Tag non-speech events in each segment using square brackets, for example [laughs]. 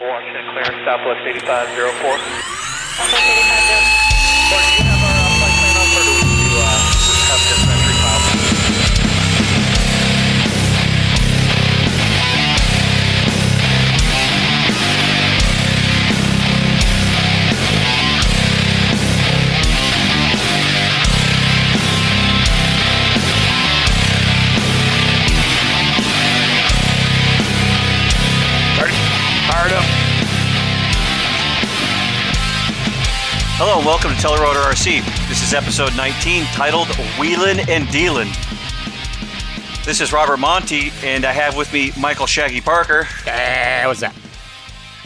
Washington clearance, Southwest 8504. Southwest 8504. And welcome to Telerotor RC. This is episode 19 titled Wheelin' and Dealin'. This is Robert Monty, and I have with me Michael Shaggy Parker, Eh, what's that?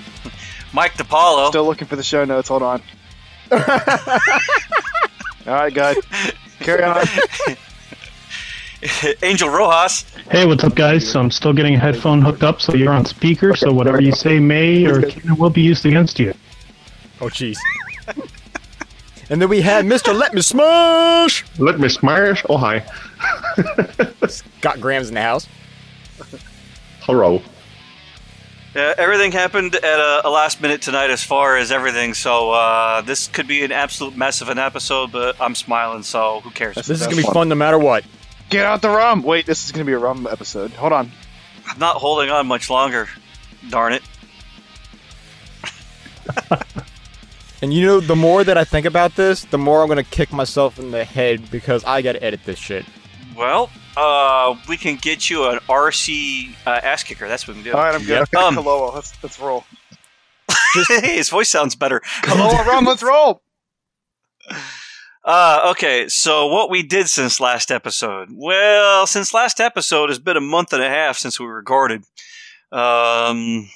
[laughs] Mike DiPaolo, Still looking for the show notes. Hold on. [laughs] All right, guys. Carry on. [laughs] Angel Rojas, Hey, what's up, guys? So I'm still getting a headphone hooked up, so you're on speaker. So whatever you say may or can will be used against you. Oh, jeez. And then we had Mr. Let Me Smash! Let me smash. Oh, hi. Got Graham's in the house. Hello. Yeah, everything happened at a, a last minute tonight as far as everything, so uh, this could be an absolute mess of an episode, but I'm smiling, so who cares? This is gonna be fun no matter what. Get out the rum. Wait, this is going to be a rum episode. Hold on. I'm not holding on much longer, darn it. [laughs] And you know, the more that I think about this, the more I'm gonna kick myself in the head because I gotta edit this shit. Well, uh, we can get you an RC uh, ass kicker. That's what we can do. All right, I'm good. Yep. Um, Hello, let's let's roll. hey, [laughs] his voice sounds better. Hello, [laughs] rum. Let's roll. Uh, okay, so what we did since last episode? Well, since last episode, it's been a month and a half since we recorded. Um,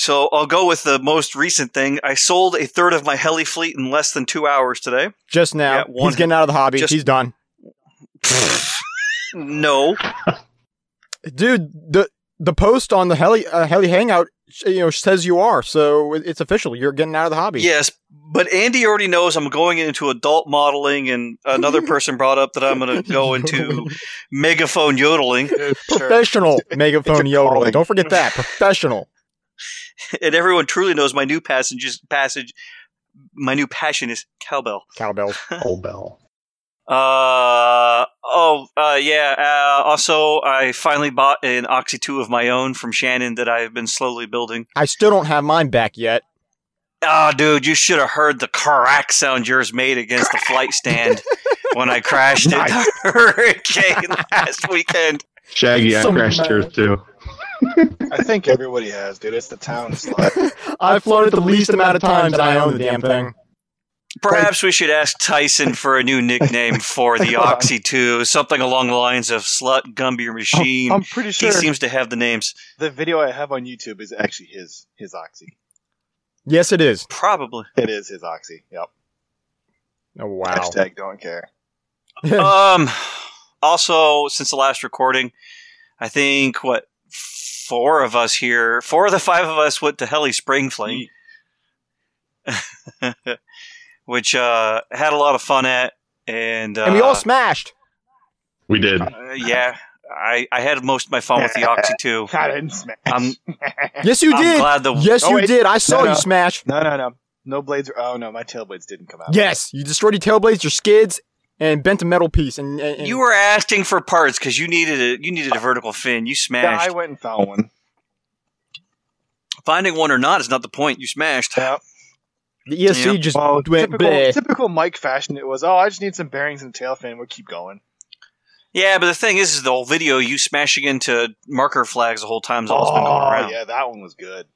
so I'll go with the most recent thing. I sold a third of my heli fleet in less than two hours today. Just now, Yeah, one- he's getting out of the hobby. just- he's done. [laughs] no, Dude, the the post on the Heli uh, Heli Hangout, you know, says you are, so it's official. You're getting out of the hobby. yes, but Andy already knows I'm going into adult modeling, and another [laughs] person brought up that I'm going to go into [laughs] megaphone yodeling. Professional megaphone yodeling. calling. Don't forget that. Professional. [laughs] and everyone truly knows my new passage passage my new passion is cowbell Cowbell. [laughs] Old bell. uh oh uh yeah uh, also i finally bought an oxy 2 of my own from shannon that i've been slowly building I still don't have mine back yet. oh dude you should have heard the crack sound yours made against the flight stand when i crashed [laughs] it Nice. hurricane last weekend Shaggy, I So crashed mad. yours too. I think everybody has, dude. It's the town slot. [laughs] I've flown it the least amount of times that I own the damn thing. Perhaps we should ask Tyson for a new nickname for the [laughs] Oxy 2, something along the lines of Slut Gumby Machine. I'm pretty sure he seems to have the names. the video I have on YouTube is actually his his oxy. Yes, it is. Probably. It is his oxy. Yep. Oh wow. Hashtag don't care. [laughs] um. Also, since the last recording, I think what four of us here, four of the five of us went to Heli Spring Fling, [laughs] which uh, had a lot of fun at, and uh, and we all smashed. We did. uh, yeah, I I had most of my fun with the [laughs] Oxy too. I didn't smash. I'm [laughs] Yes, you I'm did. glad the Yes, Oh, you wait. did. I saw No, you no. smash. no, no, no. No blades. Oh no, my tail blades didn't come out. Yes, you destroyed your tail blades, your skids, and bent a metal piece. And, and, and you were asking for parts because you needed a you needed a vertical fin. You Yeah, smashed. I went and found one. Finding one or not is not the point. You smashed. Yeah. the ESC Yeah. just Well, went typical, bleh. typical Mike fashion. It was, oh, I just need some bearings and a tail fin. We'll keep going. Yeah, but the thing is, is the whole video you smashing into marker flags the whole time has always been going oh, around. Oh, yeah, that one was good.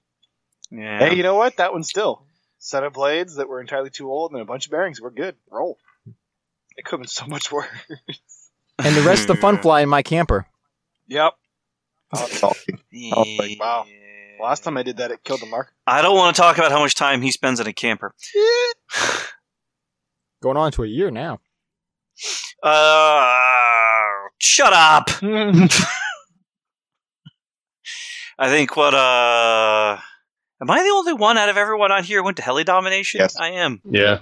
Yeah. Hey, you know what? That one still set of blades that were entirely too old and a bunch of bearings. We're good. Roll. It could have been so much worse. and the rest of the fun [laughs] fly in my camper. Yep. [laughs] I was. I was like, wow. Last time I did that, it killed the mark. I don't want to talk about how much time he spends in a camper. [laughs] Going on to a year now. Uh, shut up. I think what uh, am I the only one out of everyone on here who went to heli domination? Yes. I am. Yeah.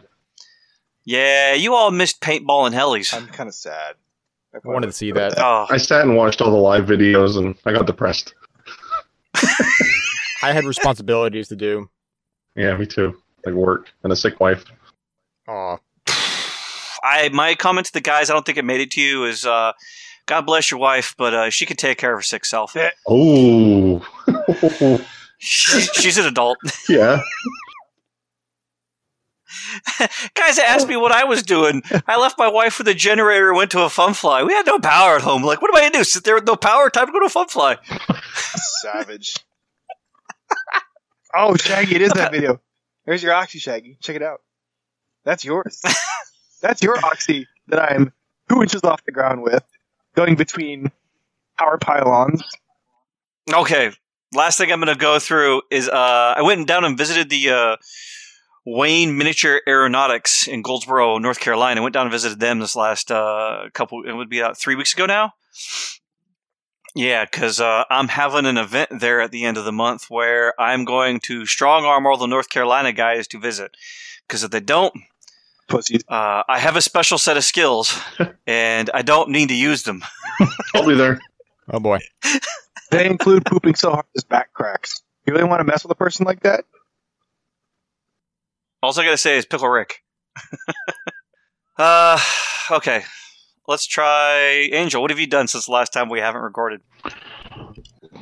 Yeah, you all missed paintball and helis. I'm kind of sad. I wanted to see that. Oh, I sat and watched all the live videos and I got depressed. [laughs] I had responsibilities to do. Yeah, me too. Like work and a sick wife. Aw. I my comment to the guys, I don't think it made it to you, is uh, God bless your wife, but uh, she can take care of her sick self. Oh, [laughs] She's, she's an adult. yeah. [laughs] [laughs] guys asked me what I was doing. I left my wife with a generator and went to a fun fly. We had no power at home. Like, what am I going to do? Sit there with no power? Time to go to a fun fly. [laughs] Savage. oh, Shaggy, it is that video. There's your Oxy, Shaggy. Check it out. That's yours. [laughs] That's your Oxy that I'm two inches off the ground with, going between power pylons. Okay. Last thing I'm going to go through is uh, I went down and visited the uh, Wayne Miniature Aeronautics in Goldsboro, North Carolina. I went down and visited them this last uh, couple. It would be about three weeks ago now. Yeah, because uh, I'm having an event there at the end of the month where I'm going to strong arm all the North Carolina guys to visit. Because if they don't, Pussies. uh, I have a special set of skills, [laughs] and I don't need to use them. [laughs] I'll be there. Oh boy. They include pooping so hard his back cracks. You really want to mess with a person like that? All I gotta say is Pickle Rick. [laughs] uh, okay. Let's try Angel. What have you done since the last time we haven't recorded?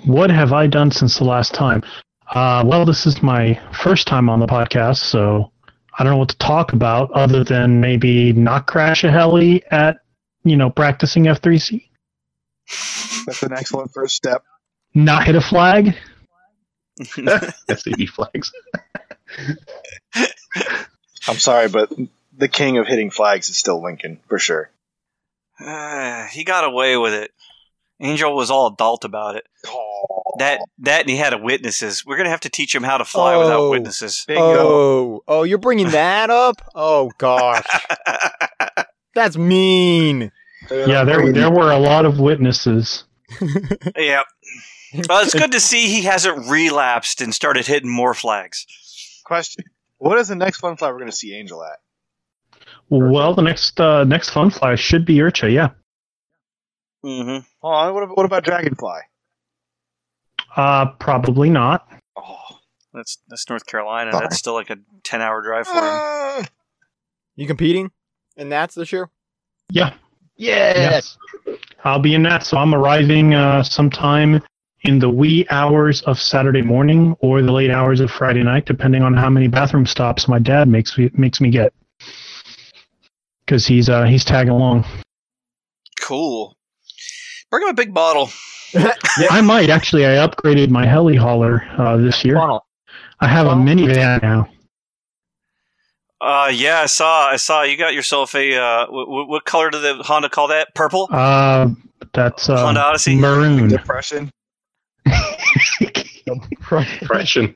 What have I done since the last time? Uh, well, this is my first time on the podcast, so I don't know what to talk about other than maybe not crash a heli at, you know, practicing F3C. That's an excellent first step. Not hit a flag. [laughs] SAB flags. [laughs] I'm sorry, but the king of hitting flags is still Lincoln, for sure. Uh, he got away with it. Angel was all adult about it. Oh, That that and he had a witnesses. We're gonna have to teach him how to fly without Oh. witnesses. bingo. Oh, oh, you're bringing that up? Oh gosh, [laughs] that's mean. Yeah, there there were a lot of witnesses. [laughs] yeah. Well, it's good to see he hasn't relapsed and started hitting more flags. Question: What is the next fun fly we're going to see Angel at? Well, the next uh, next fun fly should be IRCHA. Yeah. Mm-hmm. Hold on. What, what about Dragonfly? Uh, probably not. Oh, That's that's North Carolina. That's still like a ten hour drive for him. Ah. You competing in Nats this year? Yeah. Yes. I'll be in that. So I'm arriving uh, sometime in the wee hours of Saturday morning or the late hours of Friday night, depending on how many bathroom stops my dad makes me makes me get. Because he's uh, he's tagging along. Cool. Bring him a big bottle. [laughs] I might actually. I upgraded my heli hauler uh, this year. I have a minivan now. Uh, yeah, I saw. I saw. You got yourself a. Uh, what, what color did the Honda call that? Purple. Uh, that's uh, Honda Odyssey? maroon. Depression. Depression.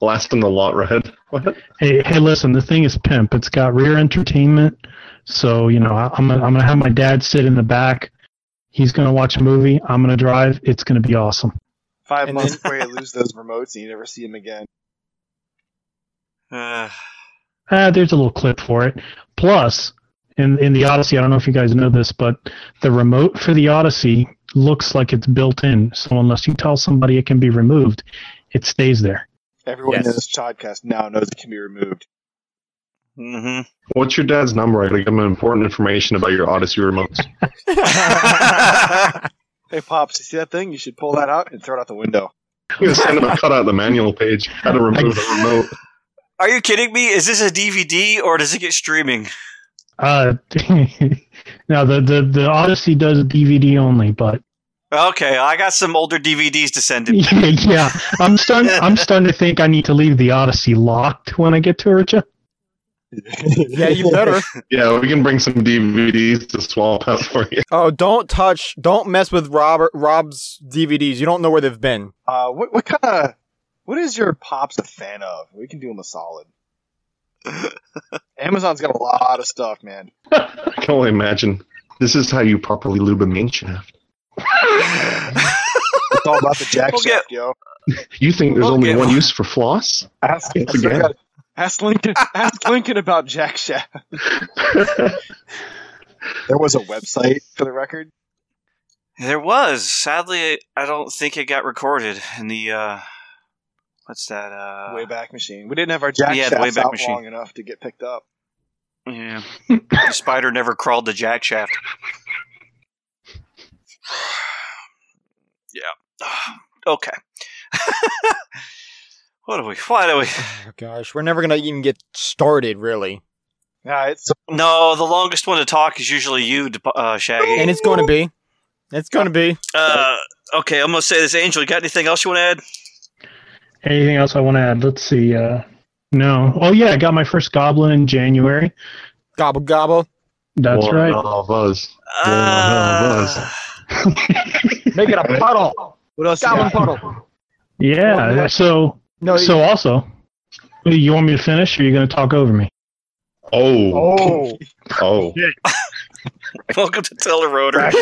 Last in the lot red. What? Hey, hey, listen. The thing is pimp. It's got rear entertainment, so you know I, I'm gonna, I'm gonna have my dad sit in the back. He's gonna watch a movie. I'm gonna drive. It's gonna be awesome. Five And months then- before you lose those remotes and you never see them again. Uh, [sighs] Ah, there's a little clip for it. Plus, in in the Odyssey, I don't know if you guys know this, but the remote for the Odyssey looks like it's built in. So unless you tell somebody it can be removed, it stays there. Everyone Yes. in this podcast now knows it can be removed. hmm What's your dad's number? I gotta give him important information about your Odyssey remotes. [laughs] [laughs] Hey, Pops, you see that thing? You should pull that out and throw it out the window. I'm gonna send him a cut out the manual page. How to remove the remote. [laughs] Are you kidding me? Is this a DVD or does it get streaming? Uh, now the, the the Odyssey does DVD only, but Okay, I got some older DVDs to send him. yeah, [laughs] yeah, I'm starting [laughs] I'm starting to think I need to leave the Odyssey locked when I get to IRCHA. [laughs] yeah, you better. Yeah, we can bring some DVDs to swap out for you. Oh, don't touch, don't mess with Robert Rob's DVDs. You don't know where they've been. Uh, what, what kind of, what is your Pops a fan of? We can do him a solid. Amazon's got a lot of stuff, man. I can only imagine. This is how you properly lube a main shaft. It's all about the jack We'll get- shaft, yo. You think there's We'll only get- one use for floss? Ask, Once again. ask Lincoln. Ask Lincoln about jack shaft. [laughs] There was a website for the record. There was. Sadly, I don't think it got recorded in the uh, what's that? Uh, Wayback Machine. We didn't have our jack Yeah, the shafts out Machine. long enough to get picked up. Yeah, the spider never crawled the jack shaft. [sighs] yeah. [sighs] Okay. [laughs] what do we? Why do we? Oh, gosh, we're never gonna even get started, really. Yeah, it's No, the longest one to talk is usually you, uh, Shaggy. And it's going to be. It's going to be. Uh, okay, I'm gonna say this. Angel, you got anything else you want to add? Anything else I want to add? Let's see. Uh, no. Oh yeah, I got my first goblin in January. Gobble gobble. That's One right. of us. Uh, [laughs] Make it a puddle. what else? you Goblin got? puddle. Yeah. So No. so also, you want me to finish, or are you going to talk over me? Oh, oh. oh. [laughs] welcome to Telerotor.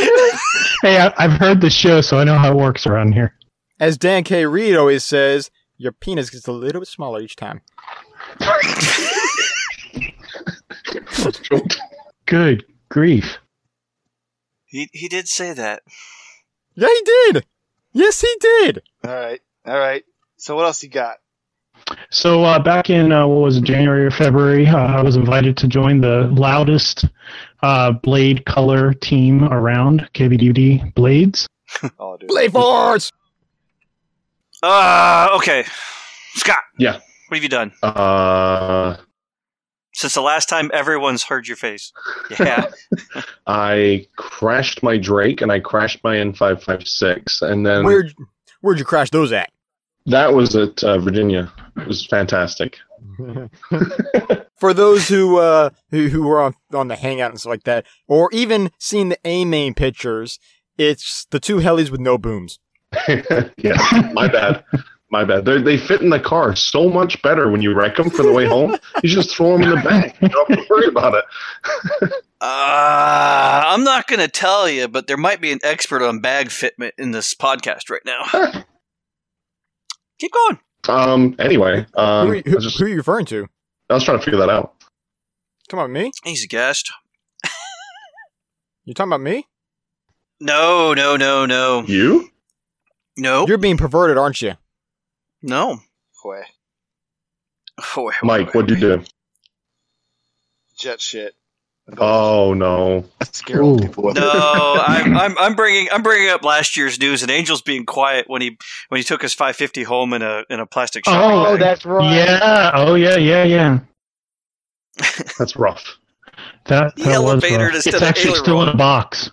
Hey, I, I've heard the show, so I know how it works around here. As Dan K. Reed always says, your penis gets a little bit smaller each time. [laughs] Good grief. He he did say that. Yeah, he did. Yes, he did. All right, all right. So what else you got? So uh, back in uh, what was it, January or February, uh, I was invited to join the loudest uh, blade color team around KBDD Blades. [laughs] Oh, dude. Blade Force. Uh, okay. Scott. Yeah. What have you done Uh, since the last time everyone's heard your face? [laughs] Yeah. I crashed my Drake and I crashed my N556, and then Where'd Where'd you crash those at? that was at uh, Virginia. It was fantastic. [laughs] [laughs] For those who uh who, who were on on the hangout and stuff like that, or even seen the A main pictures, it's the two helis with no booms. yeah, my bad. My bad. They're, they fit in the car so much better when you wreck them for the way home. You just throw them in the back. You don't have to worry about it. [laughs] Uh, I'm not going to tell you, but there might be an expert on bag fitment in this podcast right now. [laughs] Keep going. Um. Anyway, um, who, I, who, just, who are you referring to? I was trying to figure that out. Come on, me? He's a guest. You talking about me? No, no, no, no, You? no, You're being perverted, aren't you? No. Boy, Oh, wait, Mike, wait, what'd you do? jet shit. Oh no. Scare old people No, I'm, I'm I'm bringing I'm bringing up last year's news, and Angel's being quiet when he when he took his 550 home in a in a plastic shopping Oh, bag. that's right. Yeah. Oh, yeah, yeah, yeah. [laughs] That's rough. That, The that was elevator rough. It's of actually still in a box.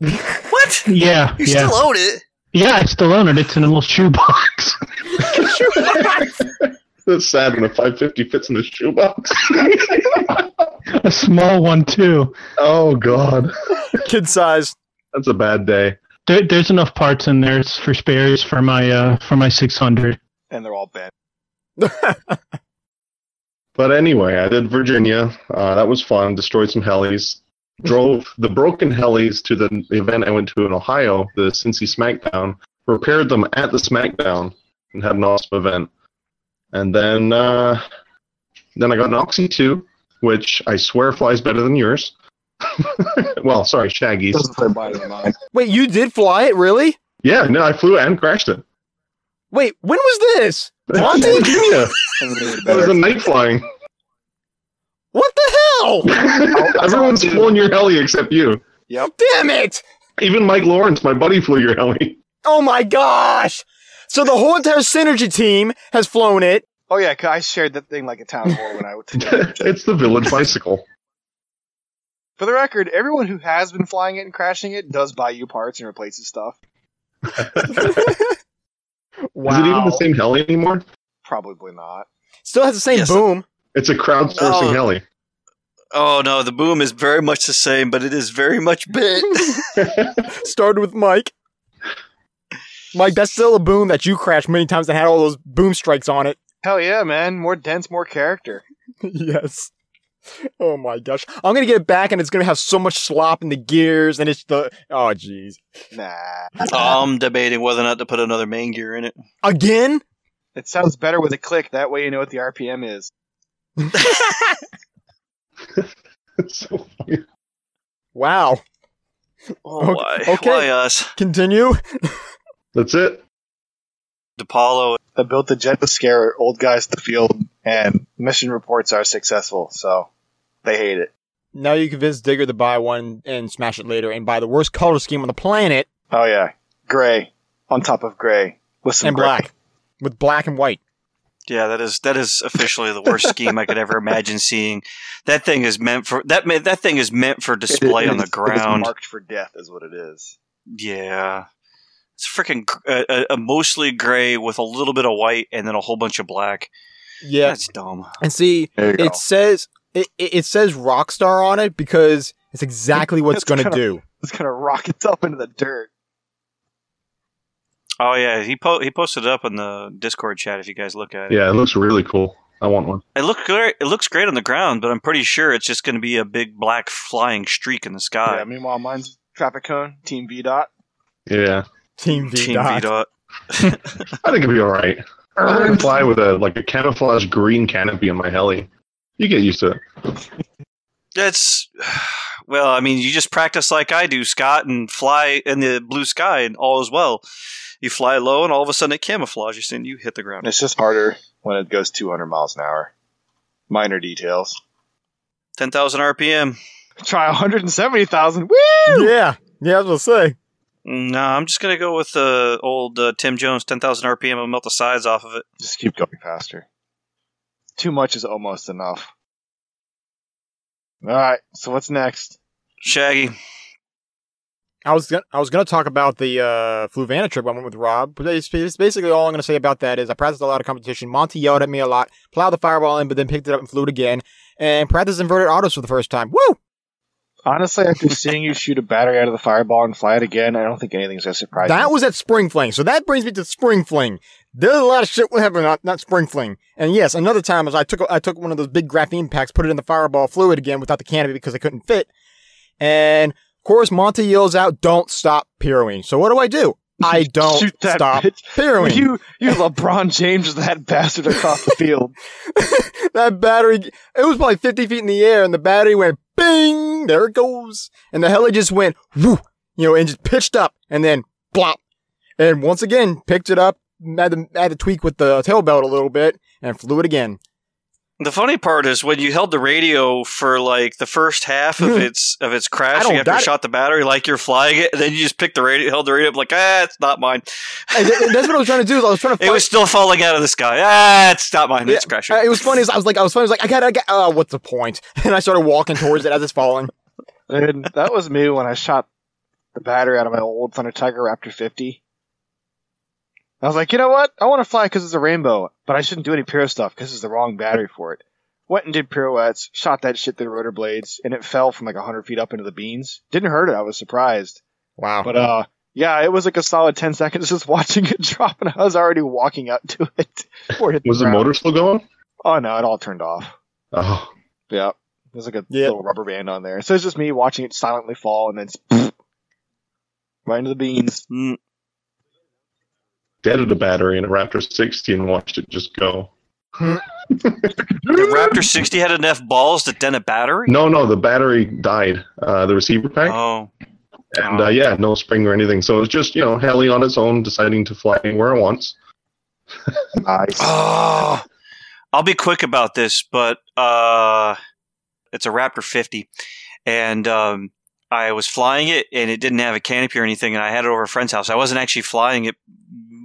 What? Yeah, You yeah, still own it? Yeah. I still own it. It's in a little shoe box. [laughs] That's sad when a 550 fits in a shoebox. [laughs] a small one too. oh god. Kid size. That's a bad day. There, there's enough parts in there for spares for my uh for my 600. and they're all bent. [laughs] But anyway, I did Virginia. Uh, that was fun. Destroyed some helis. Drove the broken helis to the event I went to in Ohio, the Cincy SmackDown. Repaired them at the SmackDown and had an awesome event. And then, uh, then I got an Oxy 2, which I swear flies better than yours. [laughs] well, sorry, Shaggy's. Doesn't play by the mind. Wait, you did fly it, really? Yeah, no, I flew and crashed it. Wait, when was this? Monty? Virginia. And they made it That was a night flying. What the hell? [laughs] Everyone's flown your heli except you. Yep. Damn it! Even Mike Lawrence, my buddy, flew your heli. Oh my gosh! So the whole entire synergy team has flown it. Oh yeah, 'cause I shared that thing like a town hall when I took it. [laughs] it's the village bicycle. For the record, everyone who has been flying it and crashing it does buy you parts and replaces stuff. Wow. [laughs] Is it even the same heli anymore? Probably not. Still has the same Yes. boom. It's a crowdsourcing Oh. heli. Oh no, the boom is very much the same, but it is very much bit. [laughs] Started with Mike. Mike, that's still a boom that you crashed many times that had all those boom strikes on it. Hell yeah, man! More dense, more character. [laughs] yes. Oh my gosh. I'm gonna get it back and it's gonna have so much slop in the gears and it's the oh jeez. Nah. I'm debating whether or not to put another main gear in it. Again? It sounds better with a click. That way you know what the RPM is. [laughs] [laughs] It's so funny. Wow. Oh, Okay- why? okay. Why us? Continue. That's it. DiPaolo that built the jet to scare old guys to the field, and mission reports are successful, so they hate it. Now you convince Digger to buy one and smash it later and buy the worst color scheme on the planet Oh yeah, gray on top of gray with some and gray. black. With black and white. Yeah, that is that is officially the worst scheme I could ever imagine seeing. That thing is meant for that. That thing is meant for display on it the is- it is ground. marked for death, is what it is. Yeah, it's freaking gr- a, a, a mostly gray with a little bit of white and then a whole bunch of black. Yeah. That's dumb. And see, There you go. it says it, it it says Rockstar on it because it's exactly [laughs] what it's It's going to do. It's gonna rock itself into the dirt. Oh yeah, he po- he posted it up in the Discord chat. If you guys look at it, Yeah, it looks really cool. I want one. it looks great. It looks great on the ground, but I'm pretty sure it's just going to be a big black flying streak in the sky. yeah. Meanwhile, mine's traffic cone, Team V dot. Yeah, Team V. Team dot. V dot. [laughs] I think it'd be all right. I'm gonna fly with a like a camouflage green canopy on my heli. You get used to it. That's [sighs] well. I mean, you just practice like I do, Scott, and fly in the blue sky, and all is well. You fly low, and all of a sudden it camouflages, and you hit the ground. It's just harder when it goes 200 miles an hour. Minor details. Ten thousand RPM. Try 170,000. Woo! Yeah. Yeah, I was going to say. No, I'm just gonna go with the old uh, Tim Jones, ten thousand RPM. I'll melt the sides off of it. Just keep going faster. Too much is almost enough. All right. So what's next? Shaggy. I was gonna, I was going to talk about the uh, Fluvanna trip I went with Rob, but it's, it's basically all I'm going to say about that is I practiced a lot of competition. Monty yelled at me a lot, plowed the fireball in, but then picked it up and flew it again, and practiced inverted autos for the first time. Woo! Honestly, after seeing you shoot a battery out of the fireball and fly it again, I don't think anything's as surprising. That was at Spring Fling, so that brings me to Spring Fling. There's a lot of shit happening not, not Spring Fling. And yes, another time was I took I took one of those big graphene packs, put it in the fireball, flew it again without the canopy because I couldn't fit. And course, Monty yells out, "Don't stop pirouing." So what do I do? [laughs] I don't Shoot that stop bitch. pirouing. You, you LeBron James that bastard across the field. [laughs] that battery, it was probably 50 feet in the air, and the battery went bing, there it goes. And the heli just went whoo, you know, and just pitched up, and then blop. And once again, picked it up, had to, had to tweak with the tail belt a little bit, and flew it again. The funny part is when you held the radio for like the first half of Hmm. its of its I crashing after you doubt it. shot the battery, like you're flying it, and then you just picked the radio, held the radio up, like ah, it's not mine. And that's what I was trying to do. I was trying to. [laughs] It was still falling out of the sky. Ah, it's not mine. It's Yeah, crashing. uh, It was funny. As I was like, I was funny. I was like, I got, I got. Uh, what's the point? [laughs] And I started walking towards it as it's falling. And that was me when I shot the battery out of my old Thunder Tiger Raptor 50. I was like, you know what? I want to fly because it's a rainbow, but I shouldn't do any pyro stuff because it's the wrong battery for it. Went and did pirouettes, shot that shit through the rotor blades, and it fell from like 100 feet up into the beans. Didn't hurt it. I was surprised. Wow. But, uh, yeah, it was like a solid 10 seconds just [laughs] watching it drop, and I was already walking up to it. before it hit Was the ground. motor still going? Oh, no, it all turned off. Oh, Yeah. There's like a Yeah. little rubber band on there. So it's just me watching it silently fall and then it's [laughs] right into the beans. Mm, deaded a battery in a Raptor 60 and watched it just go. [laughs] the Raptor 60 had enough balls to dent a battery. No, no, the battery died. Uh, the receiver pack, Oh, and uh, yeah, no spring or anything. So it was just you know heli on its own, deciding to fly anywhere it wants. [laughs] Nice. oh. I'll be quick about this, but uh, it's a Raptor 50, and um, I was flying it, and it didn't have a canopy or anything, and I had it over a friend's house. I wasn't actually flying it.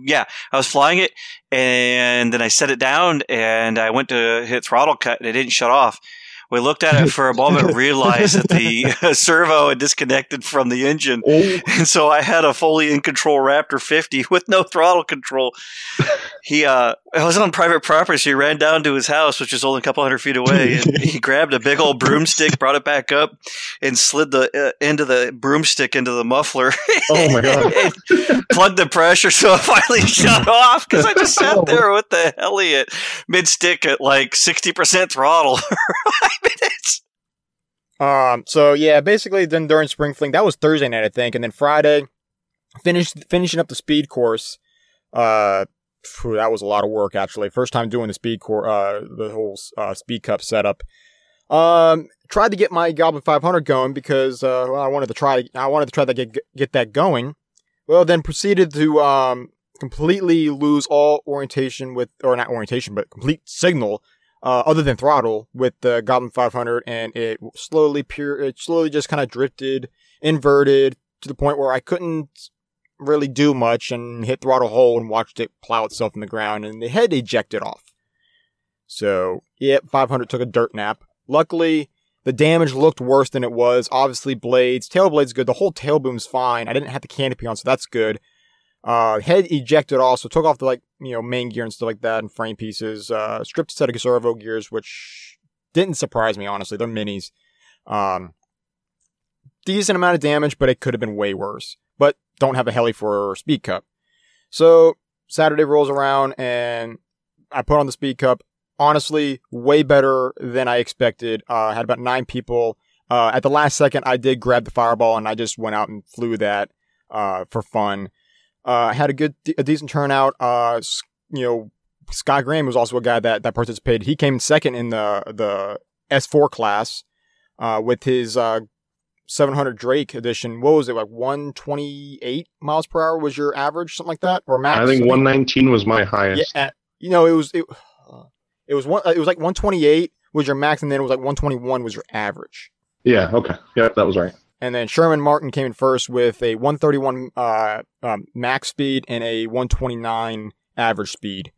Yeah, I was flying it, and then I set it down, and I went to hit throttle cut, and it didn't shut off. We looked at it for a moment, [laughs] realized that the [laughs] servo had disconnected from the engine, Oh, and so I had a fully in control Raptor 50 with no throttle control. He, uh, I was on private property, so he ran down to his house, which is only a couple hundred feet away, and [laughs] he grabbed a big old broomstick, brought it back up, and slid the uh, end of the broomstick into the muffler. oh my god! plugged the pressure, so it finally shut off because I just sat there with the heli at mid stick at like 60% throttle for five [laughs] minutes. Um. So yeah, basically, then during spring fling, that was Thursday night, I think, and then Friday, finished finishing up the speed course. Uh, phew, that was a lot of work actually. First time doing the speed course, uh, the whole uh, speed cup setup. Um, tried to get my Goblin 500 going because uh, well, I wanted to try. I wanted to try to get get that going. Well, then proceeded to um completely lose all orientation with, or not orientation, but complete signal, uh, other than throttle with the Goblin 500, and it slowly pure, it slowly just kind of drifted, inverted to the point where I couldn't really do much and hit throttle hold and watched it plow itself in the ground, and the head ejected off. So, yep, 500 took a dirt nap. Luckily, the damage looked worse than it was. Obviously, blades, tail blades good. The whole tail boom's fine. I didn't have the canopy on, so that's good. Uh, head ejected also, took off the like, you know, main gear and stuff like that and frame pieces. Uh, stripped a set of servo gears, which didn't surprise me, honestly. They're minis. Um, decent amount of damage, but it could have been way worse. But don't have a heli for speed cup. So Saturday rolls around and I put on the speed cup. Honestly, way better than I expected. Uh, I had about nine people. Uh, at the last second, I did grab the fireball and I just went out and flew that, uh, for fun. Uh, had a good, a decent turnout. Uh, you know, Scott Graham was also a guy that, that participated. He came second in the, the S4 class, uh, with his, uh, 700 Drake edition. What was it, like 128 miles per hour was your average, something like that? Or max? I think 119 was my Yeah, highest. at- you know, it was, it, it was one, it was like 128 was your max, and then it was like 121 was your average. Yeah, okay. Yeah, that was right. And then Sherman Martin came in first with a 131 uh, um, max speed and a 129 average speed.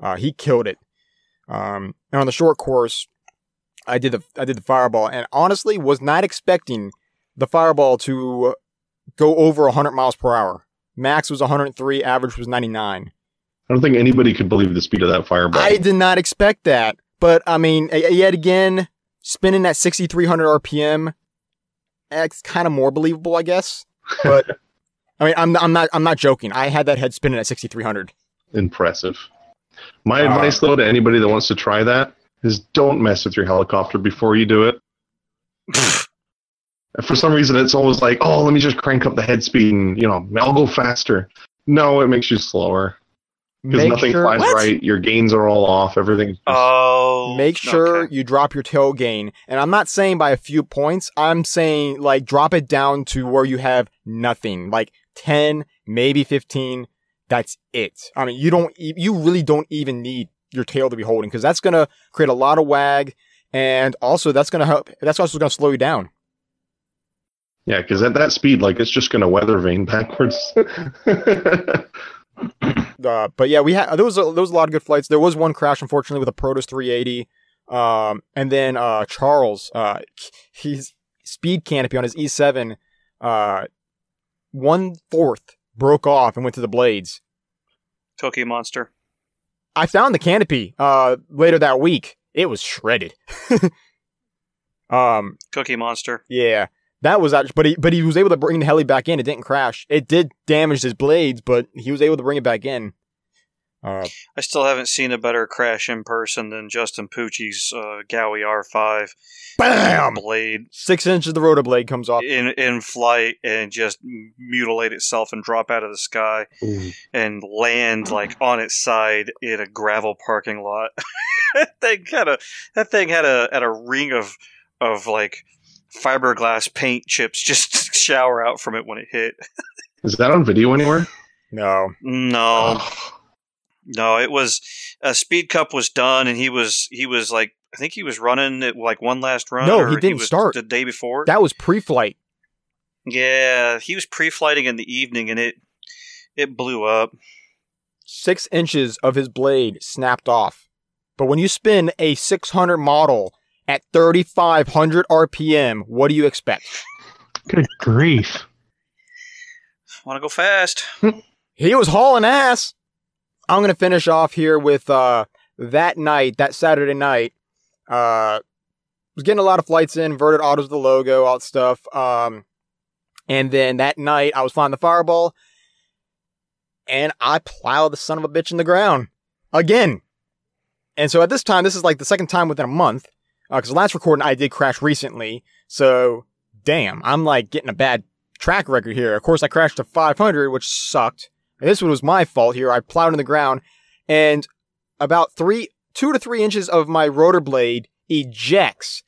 Uh, he killed it. Um, and on the short course, I did the I did the fireball, and honestly, was not expecting the fireball to go over 100 miles per hour. Max was 103, average was 99. I don't think anybody could believe the speed of that fireball. I did not expect that, but I mean, yet again, spinning at 6,300 RPM, it's kind of more believable, I guess. [laughs] But I mean, I'm I'm not I'm not joking. I had that head spinning at 6,300. Impressive. My Uh, advice, though, to anybody that wants to try that is don't mess with your helicopter before you do it. [laughs] For some reason, it's always like, oh, let me just crank up the head speed and, you know, I'll go faster. No, it makes you slower because nothing sure, flies What? right. Your gains are all off. Everything. Oh, make sure okay. you drop your tail gain, and I'm not saying by a few points. I'm saying like drop it down to where you have nothing, like 10, maybe 15. That's it. I mean, you don't, e- you really don't even need your tail to be holding because that's gonna create a lot of wag, and also that's gonna help. That's also gonna slow you down. Yeah, because at that speed, like, it's just going to weather vane backwards. [laughs] [clears throat] Uh, but yeah, we had there was a, there was a lot of good flights. There was one crash, unfortunately, with a Protos 380. Um, and then uh, Charles, uh, he's speed canopy on his E7, uh, one fourth broke off and went to the blades. Cookie Monster. I found the canopy uh later that week. It was shredded. [laughs] um, Cookie Monster. yeah, that was actually, but he but he was able to bring the heli back in. It didn't crash. It did damage his blades, but he was able to bring it back in. Uh, I still haven't seen a better crash in person than Justin Pucci's uh, Gaui R5 bam! blade Six inches of the rotor blade comes off. in in flight and just mutilate itself and drop out of the sky Ooh. and land like on its side in a gravel parking lot. [laughs] that thing had a that thing had a had a ring of of like fiberglass paint chips just [laughs] shower out from it when it hit. Is that on video anywhere? No, No, Oh, no, it was uh, Speed Cup was done and he was he was like I think he was running it like one last run. No, he didn't was start. the day before. that was pre-flight. yeah, he was pre-flighting in the evening and it it blew up. Six inches of his blade snapped off. But when you spin a 600 model at 3,500 RPM, what do you expect? Good grief. Want to go fast? He was hauling ass. I'm gonna finish off here with uh that night, that Saturday night. Uh was getting a lot of flights in, inverted autos with the logo, all that stuff. Um and then that night I was flying the fireball and I plowed the son of a bitch in the ground. Again. And so at this time, this is like the second time within a month. Uh, because the last recording I did crash recently. So damn, I'm like getting a bad track record here. Of course I crashed to 500, which sucked. And this one was my fault here. I plowed in the ground and about three, two to three inches of my rotor blade ejects.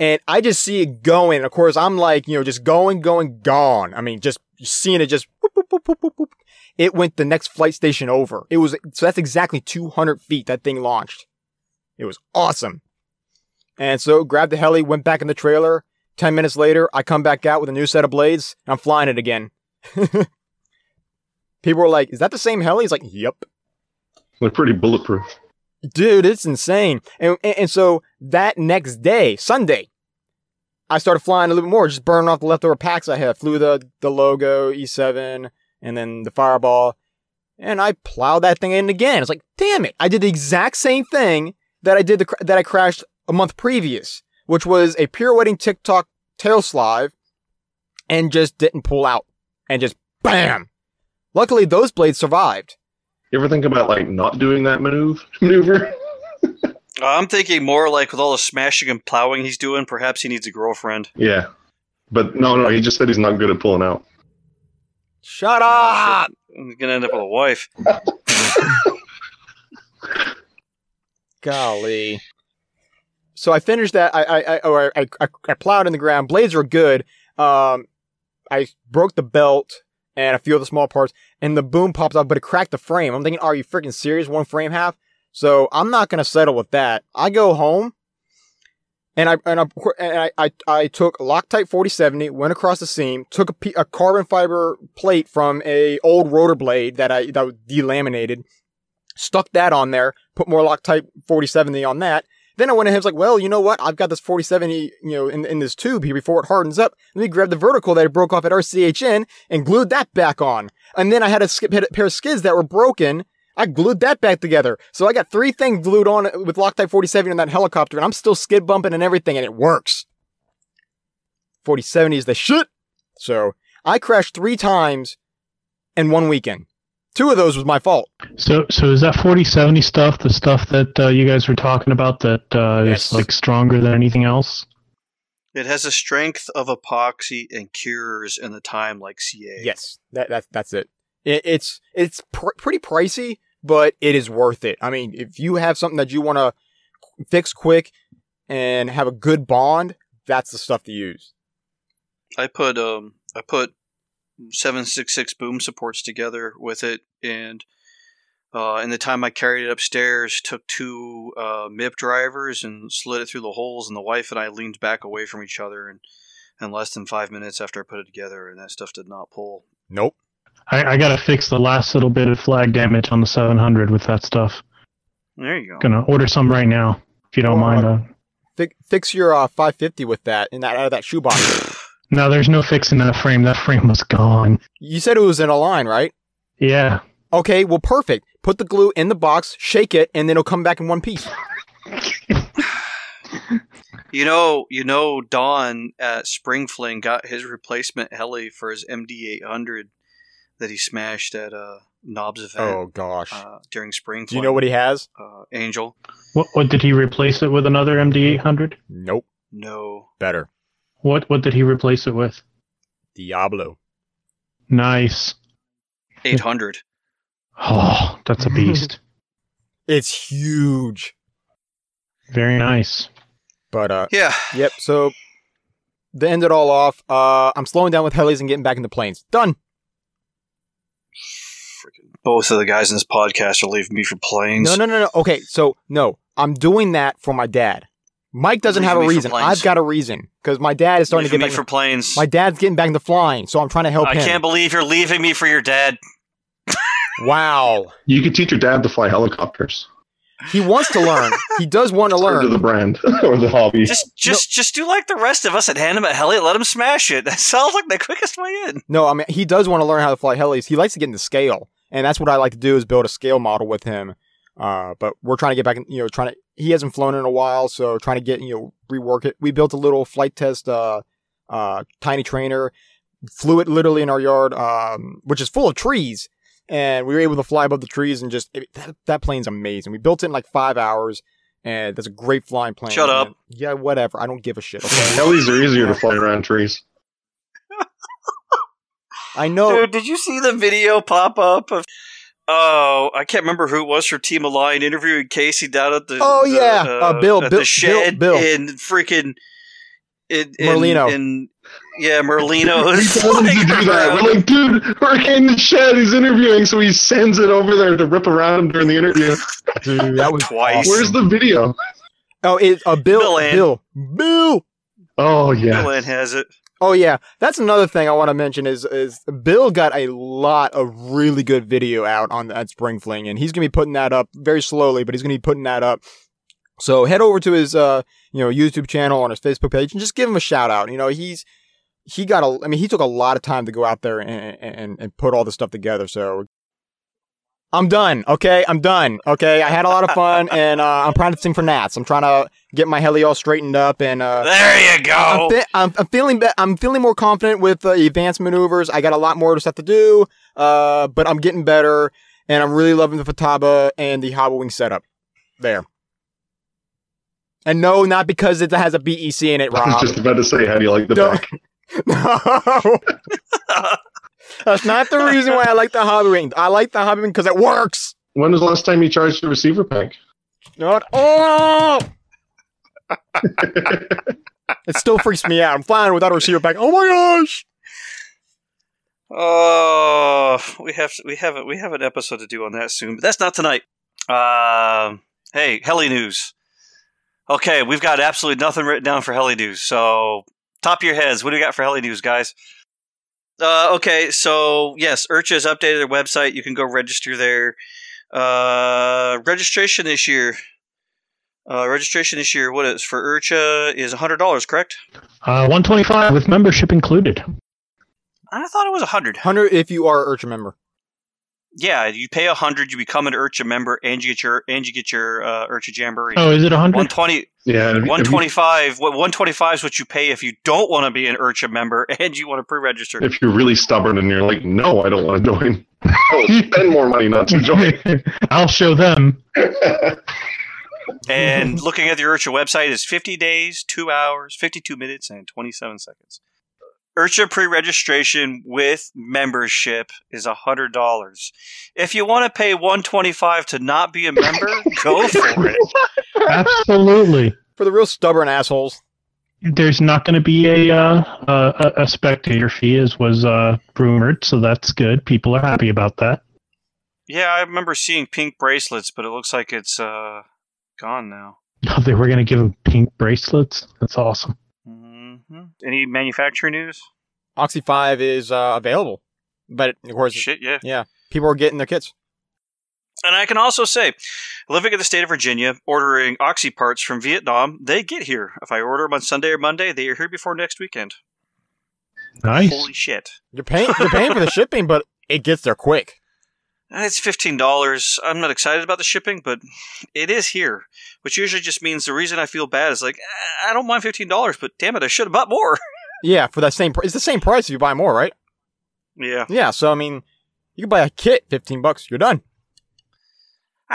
And I just see it going. Of course, I'm like, you know, just going, going, gone. I mean, just seeing it just whoop, whoop, whoop. it went the next flight station over. It was so that's exactly 200 feet that thing launched. It was awesome. And so grabbed the heli, went back in the trailer. Ten minutes later, I come back out with a new set of blades, and I'm flying it again. [laughs] People were like, "Is that the same heli?" He's like, "Yep." They're pretty bulletproof. dude, it's insane. And, and and so that next day, Sunday, I started flying a little bit more, just burning off the leftover packs I had. Flew the the logo E7 and then the Fireball, and I plowed that thing in again. It's like, damn it, I did the exact same thing that I did the, that I crashed a month previous, which was a pirouetting TikTok tail slide, and just didn't pull out, and just bam. Luckily, those blades survived. You ever think about like not doing that maneuver? Maneuver? I'm thinking more like with all the smashing and plowing he's doing, perhaps he needs a girlfriend. Yeah, but no, no. He just said he's not good at pulling out. Shut oh, up! He's gonna end up with a wife. [laughs] Golly. So I finished that. I I I, or I, I, I plowed in the ground. Blades were good. Um, I broke the belt and a few of the small parts, and the boom pops up, but it cracked the frame. I'm thinking, are you freaking serious? One frame half. So I'm not gonna settle with that. I go home, and I and I and I, I, I took Loctite 4070, went across the seam, took a, a carbon fiber plate from a old rotor blade that I that was delaminated, stuck that on there, put more Loctite 4070 on that. Then I went ahead and was like, well, you know what? I've got this 4070, you know, in, in this tube here before it hardens up. Let me grab the vertical that I broke off at RCHN and glued that back on. And then I had a, had a pair of skids that were broken. I glued that back together. So I got three things glued on with Loctite 4070 on that helicopter and I'm still skid bumping and everything and it works. 4070 is the shit. So I crashed three times in one weekend. Two of those was my fault. So, so is that 4070 stuff the stuff that uh, you guys were talking about that uh, Yes. is like stronger than anything else? It has the strength of epoxy and cures in the time like CA. Yes, that, that that's it. it it's it's pr- pretty pricey, but it is worth it. I mean, if you have something that you want to fix quick and have a good bond, that's the stuff to use. I put um I put seven six six boom supports together with it, and uh, in the time I carried it upstairs, took two uh, MIP drivers and slid it through the holes, and the wife and I leaned back away from each other, and in less than five minutes after I put it together, and that stuff did not pull. Nope. I, I got to fix the last little bit of flag damage on the 700 with that stuff. There you go. Gonna order some right now if you don't Well, mind. Uh, Fi- fix your uh, 550 with that in that out of that shoebox. [laughs] no, there's no fixing that frame. That frame was gone. you said it was in a line, right? Yeah. Okay, well, perfect. Put the glue in the box, shake it, and then it'll come back in one piece. [laughs] You know, you know, Don at Spring Fling got his replacement heli for his MD eight hundred that he smashed at uh, Knobs event Oh gosh. uh, during Spring. Do you know what he has? uh, Angel? What what did he replace it with? Another MD800? Nope. No, Better. What what did he replace it with? Diablo. Nice. eight hundred. [laughs] Oh, that's a beast. [laughs] It's huge. Very nice. But uh, Yeah, Yep. So to end it all off, uh, I'm slowing down with helis and getting back into planes. Done. freaking both of the guys in this podcast are leaving me for planes. No, no, no, no. Okay, so no, I'm doing that for my dad. Mike doesn't Leave have a reason. I've got a reason because my dad is starting leaving to me get for planes. my dad's getting back into flying, so I'm trying to help I him. I can't believe you're leaving me for your dad. wow. You could teach your dad to fly helicopters. He wants to learn. he does want to [laughs] Or to the learn. brand [laughs] or the hobby. Just, just, just do like the rest of us and hand him a heli. Let him smash it. [laughs] That sounds like the quickest way in. No, I mean he does want to learn how to fly helis. He likes to get into scale, and that's what I like to do is build a scale model with him. Uh, but we're trying to get back, in, you know, trying to. He hasn't flown in a while, so trying to get you know rework it. We built a little flight test, uh, uh, tiny trainer, flew it literally in our yard, um, which is full of trees, and we were able to fly above the trees and just it, that, that plane's amazing. We built it in like five hours, and that's a great flying plane. Shut up. And- yeah, whatever. I don't give a shit. Okay, Helis are easier to fly around trees. I know. Dude, did you see the video pop up of? Oh, I can't remember who it was for Team Align interviewing Casey down at the. Oh, the, yeah. Uh, Bill- at Bill- the shed Bill- Bill. in freaking. In, in, Merlino. in yeah, Merlino We is told him to flying do that. We're like, dude, we're in the shed. He's interviewing, so he sends it over there to rip around him during the interview. Dude, that was Twice. Where's the video? Oh, it's a Bill. Bill Bill. Bill. Oh yeah. Glenn has it. Oh yeah, that's another thing I want to mention is is Bill got a lot of really good video out on that Spring Fling, and he's gonna be putting that up very slowly, but he's gonna be putting that up. So head over to his uh you know YouTube channel on his Facebook page and just give him a shout out. You know he's he got a I mean he took a lot of time to go out there and and, and put all this stuff together. So I'm done. Okay, I'm done. Okay, I had a lot of fun [laughs] and uh, I'm practicing for Nats. I'm trying to get my heli all straightened up and uh, There you I'm, go. I'm, I'm feeling be- I'm feeling more confident with uh, advanced maneuvers. I got a lot more to stuff to do, uh, but I'm getting better, and I'm really loving the Futaba and the Hobby Wing setup. There. And no, not because it has a BEC in it, I was Rob. just about to say, how do you like the No. back? no, [laughs] [laughs] that's not the reason why I like the Hobby Wing. I like the Hobby Wing because it works. When was the last time you charged the receiver pack? Not oh. [laughs] it still freaks me out. I'm flying without a receiver pack. Oh my gosh! Oh, we have we have we have an episode to do on that soon, but that's not tonight. Um, hey, heli news. Okay, we've got absolutely nothing written down for heli news. So, top of your heads, what do we got for heli news, guys? Uh, okay, so yes, IRCHA has updated their website. You can go register there. Uh, registration this year. Uh, registration this year, what is for IRCHA is hundred dollars, correct? Uh, 125 with membership included. I thought it was a hundred. Hundred if you are a IRCHA member. Yeah, you pay a hundred, you become an IRCHA member, and you get your and you get your uh, IRCHA Jamboree. Oh, is it 100? 120, Yeah, have you- 125 what 125 is what you pay if you don't want to be an IRCHA member [laughs] and you want to pre-register. If you're really stubborn and you're like, no, I don't want to join. [laughs] Oh, spend more money not to join. [laughs] I'll show them. And looking at the IRCHA website is 50 days, 2 hours, 52 minutes and 27 seconds. IRCHA pre-registration with membership is $100. If you want to pay 125 to not be a member, [laughs] go for it. Absolutely. For the real stubborn assholes. There's not going to be a, uh, a a spectator fee, as was uh, rumored, so that's good. People are happy about that. Yeah, I remember seeing pink bracelets, but it looks like it's uh, gone now. Oh, [laughs] they were going to give them pink bracelets. That's awesome. Hmm Any manufacturer news? Oxy 5 is uh, available. But of course, Shit, yeah. people are getting their kits. And I can also say, living in the state of Virginia, ordering Oxy parts from Vietnam, they get here. If I order them on Sunday or Monday, they are here before next weekend. Nice. Holy shit. You're paying you're paying for the [laughs] shipping, but it gets there quick. It's $15. I'm not excited about the shipping, but it is here, which usually just means the reason I feel bad is like, I don't mind $15, but damn it, I should have bought more. [laughs] Yeah, for that same pr- it's the same price if you buy more, right? yeah. Yeah, so I mean, you can buy a kit, 15 bucks, you're done.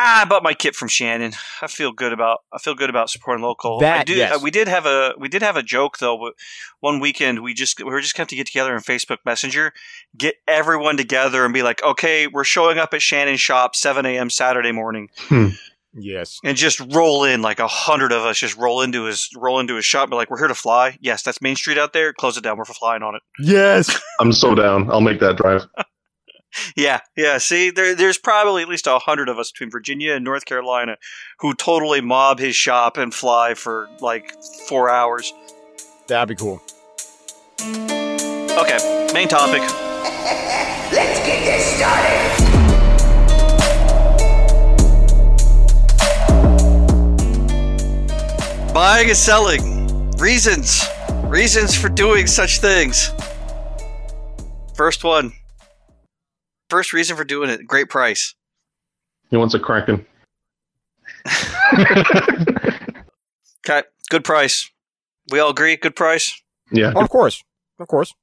Ah, I bought my kit from Shannon. I feel good about I feel good about supporting local. I That, do, yes. uh, we did have a we did have a joke though. but One weekend we just we were just going to get together in Facebook Messenger, get everyone together and be like, okay, we're showing up at Shannon's shop 7 a.m. Saturday morning, Yes. and just roll in like a hundred of us. Just roll into his roll into his shop. and Be like, we're here to fly. Yes, that's Main Street out there. Close it down. We're for flying on it. Yes. I'm so down. I'll make that drive. [laughs] Yeah, yeah. See, there, there's probably at least a hundred of us between Virginia and North Carolina who totally mob his shop and fly for like four hours. That'd be cool. Okay, main topic. [laughs] Let's get this started. Buying and selling. Reasons. Reasons for doing such things. First one. First reason for doing it. Great price. He wants a Kraken. [laughs] Okay, good price. We all agree. Good price. Yeah. Oh, of course. Of course.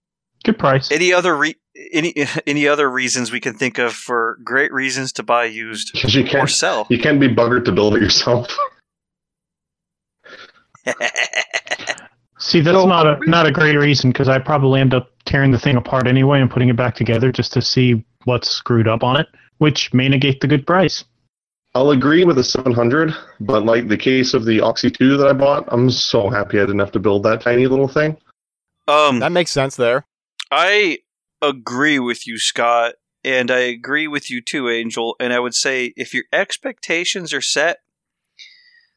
Good price. Any other re- any [laughs] any other reasons we can think of for great reasons to buy used Because [laughs] you or can't sell? you can't be buggered to build it yourself. See, that's not a not a great reason because I probably end up tearing the thing apart anyway and putting it back together just to see what's screwed up on it, which may negate the good price. I'll agree with the 700, but like the case of the Oxy 2 that I bought, I'm so happy I didn't have to build that tiny little thing. Um, That makes sense there. I agree with you, Scott, and I agree with you too, Angel. And I would say if your expectations are set,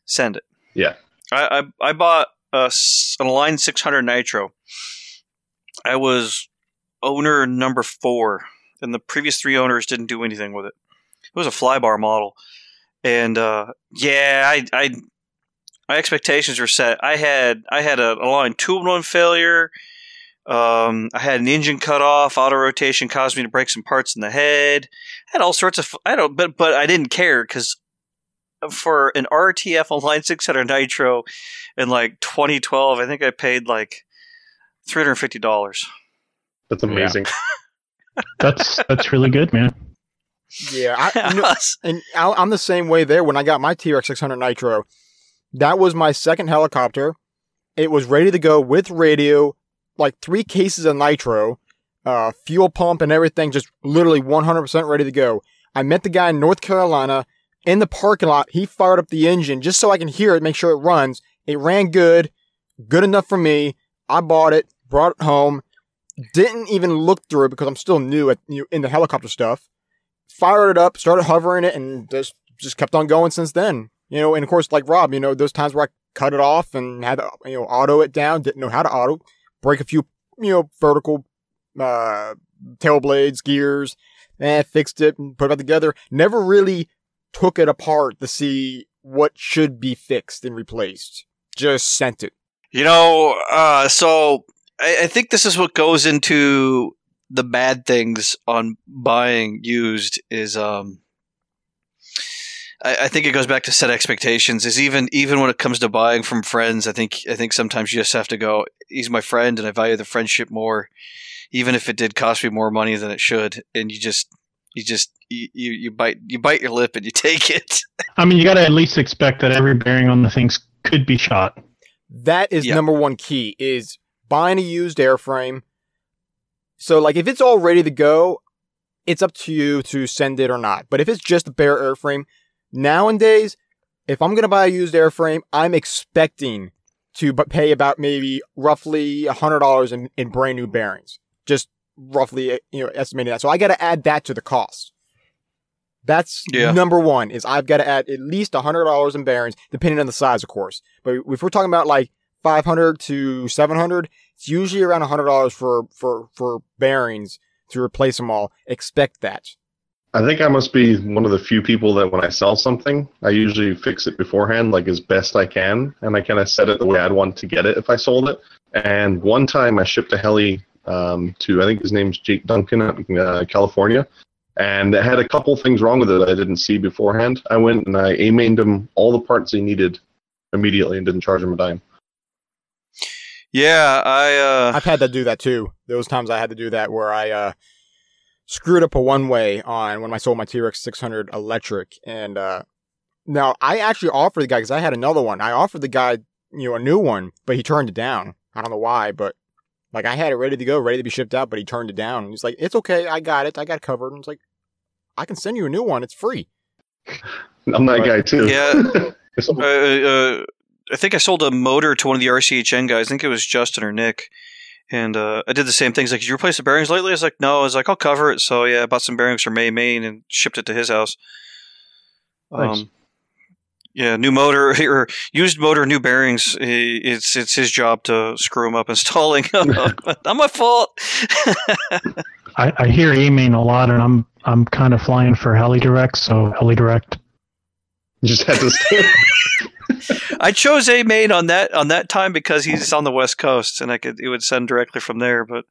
send it. Yeah. I I, I bought s- an Align 600 Nitro. I was owner number four, and the previous three owners didn't do anything with it. It was a flybar model, and uh, yeah, I, I my expectations were set. I had I had a, a line two in one failure. Um, I had an engine cut off. Auto rotation caused me to break some parts in the head. I had all sorts of I don't, but but I didn't care because for an RTF Align 600 Nitro in like 2012, I think I paid like three hundred fifty dollars. That's amazing. [laughs] That's that's really good, man. Yeah, I, [laughs] you know, and I- I'm the same way there. When I got my T-Rex 600 Nitro, that was my second helicopter. It was ready to go with radio, like three cases of nitro, uh, fuel pump and everything, just literally 100% ready to go. I met the guy in North Carolina in the parking lot. He fired up the engine just so I can hear it, make sure it runs. It ran good, good enough for me. I bought it, brought it home, didn't even look through it because I'm still new at you know, in the helicopter stuff fired it up, started hovering it, and just just kept on going since then. You know, and of course, like Rob, you know, those times where I cut it off and had to, you know, auto it down, didn't know how to auto, break a few, you know, vertical, uh, tail blades, gears, and fixed it and put it back together. Never really took it apart to see what should be fixed and replaced. Just sent it. You know, uh, so I, I think this is what goes into the bad things on buying used is um I, I think it goes back to set expectations. Is even even when it comes to buying from friends, I think I think sometimes you just have to go. He's my friend, and I value the friendship more, even if it did cost me more money than it should. And you just you just you you, you bite you bite your lip and you [laughs] take it. I mean, you got to at least expect that every bearing on the things could be shot. That is Yeah. number one key is buying a used airframe. So like if it's all ready to go, it's up to you to send it or not. But if it's just a bare airframe, nowadays, if I'm gonna buy a used airframe, I'm expecting to pay about maybe roughly a hundred dollars in, in brand new bearings. Just roughly, uh, you know, estimating that. So I got to add that to the cost. That's Yeah. number one. Is I've got to add at least a hundred dollars in bearings, depending on the size, of course. But if we're talking about like five hundred to seven hundred, it's usually around a hundred dollars for for for bearings to replace them all. Expect that. I think I must be one of the few people that when I sell something, I usually fix it beforehand, like as best I can, and I kind of set it the way I'd want to get it if I sold it. And one time I shipped a heli um, to, I think his name's Jake Duncan out in uh, California, and it had a couple things wrong with it that I didn't see beforehand. I went and I A-mained him all the parts he needed immediately and didn't charge him a dime. yeah, I uh, I've had to do that too. Those times I had to do that where I uh, screwed up a one way on when I sold my T Rex 600 electric. And uh, now I actually offered the guy because I had another one. I offered the guy, you know, a new one, but he turned it down. I don't know why, but like I had it ready to go, ready to be shipped out, but he turned it down. And he's like, "It's okay, I got it, I got it covered." And it's like, I can send you a new one. It's free. I'm that guy too. Yeah. [laughs] uh, uh, I think I sold a motor to one of the RCHN guys. I think it was Justin or Nick. And uh, I did the same things. Like, did you replace the bearings lately? I was like, no. I was like, I'll cover it. So yeah, I bought some bearings from A Main and shipped it to his house. Nice. Um, yeah, new motor [laughs] or used motor, new bearings. It's it's his job to screw them up installing. [laughs] [laughs] Not my fault. I, I hear A Main a lot, and I'm I'm kind of flying for HeliDirect, so HeliDirect. just had to stay. I chose A Main on that on that time because he's on the west coast and I could it would send directly from there. But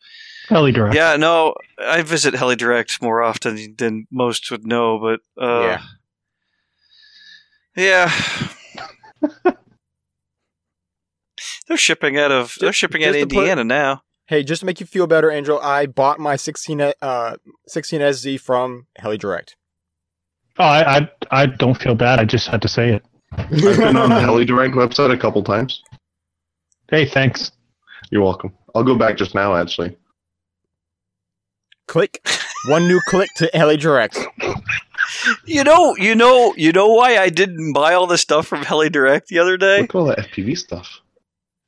HeliDirect. Yeah, no, I visit HeliDirect more often than most would know, but uh, yeah, [laughs] they're shipping out of they're Just- shipping out of just to put- Indiana now. Hey, just to make you feel better, Angel, I bought my 16 uh 16SZ from Heli Direct. Oh, I, I I don't feel bad. I just had to say it. I've been on the HeliDirect website a couple times. Hey, thanks. You're welcome. I'll go back just now, actually. click one new click to Heli Direct. [laughs] You know, you know, you know why I didn't buy all this stuff from Heli Direct the other day? Look at all that FPV stuff.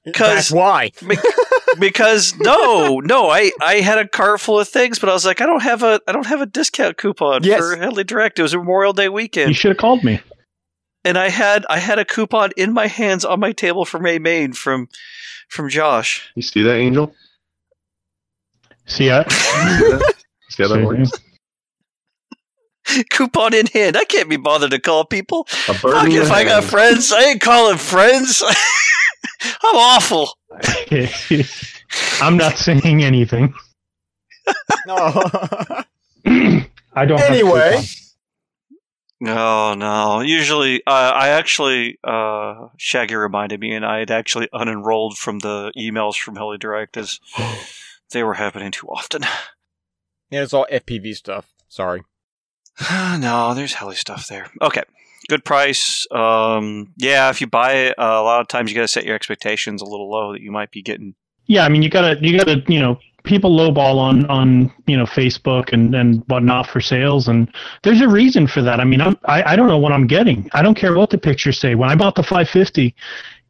Because That's why. [laughs] because no, no, I I had a cart full of things, but I was like, I don't have a I don't have a discount coupon Yes. for Heli Direct. It was Memorial Day weekend. You should have called me. and I had I had a coupon in my hands on my table from A Main from from Josh. You see that, Angel? See, I, See that? [laughs] See how that works? [laughs] coupon in hand. I can't be bothered to call people. Fuck if the I got friends. I ain't calling friends. [laughs] I'm awful. [laughs] I'm not saying anything. No. I don't. Anyway. No, no. Usually, uh, I actually, uh, Shaggy reminded me, and I had actually unenrolled from the emails from Heli Direct as [gasps] they were happening too often. yeah, it's all FPV stuff. Sorry. [sighs] no, there's Heli stuff there. Okay, good price. Um, yeah, if you buy it, uh, a lot of times you got to set your expectations a little low that you might be getting. Yeah, I mean, you gotta, you gotta, you know, people lowball on on you know Facebook and and whatnot for sales, and there's a reason for that. I mean, I'm, I I don't know what I'm getting. I don't care what the pictures say. When I bought the 550,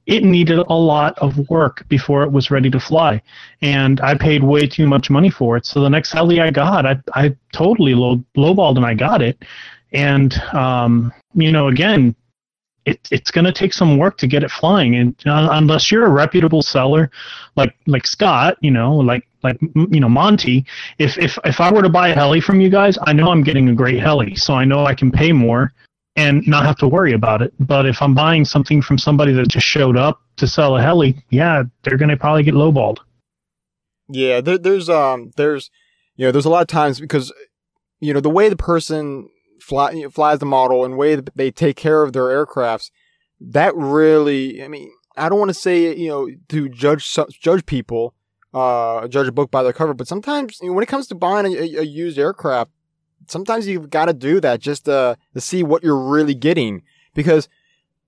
it needed a lot of work before it was ready to fly, and I paid way too much money for it. So the next heli I got, I I totally low lowballed and I got it, and um, you know, again, it, it's going to take some work to get it flying. And uh, unless you're a reputable seller like like Scott you know like like you know Monty if if if I were to buy a heli from you guys I know I'm getting a great heli. So I know I can pay more and not have to worry about it. But if I'm buying something from somebody that just showed up to sell a heli yeah they're going to probably get lowballed. Yeah, there, there's um, there's, you know, there's a lot of times because, you know, the way the person fly, you know, flies the model and way that they take care of their aircrafts, that really, I mean, I don't want to say, you know, to judge judge people, uh, judge a book by their cover, but sometimes you know, when it comes to buying a, a, a used aircraft, sometimes you've got to do that just uh, to see what you're really getting because.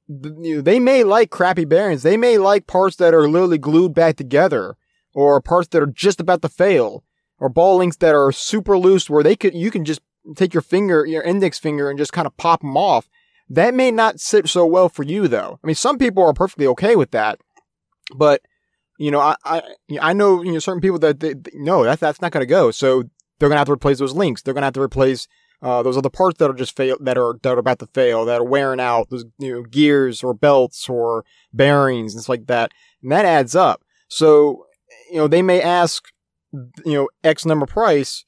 They may like crappy bearings. They may like parts that are literally glued back together or parts that are just about to fail, or ball links that are super loose where they could you can just take your finger, your index finger, and just kind of pop them off. That may not sit so well for you though. I mean, some people are perfectly okay with that, but you know, I I, I know you know certain people that they, no, that that's not going to go. So they're going to have to replace those links. They're going to have to replace uh, those other parts that are just fail that are that are about to fail, that are wearing out. Those you know gears or belts or bearings and stuff like that, and that adds up. So you know, they may ask, you know, X number price,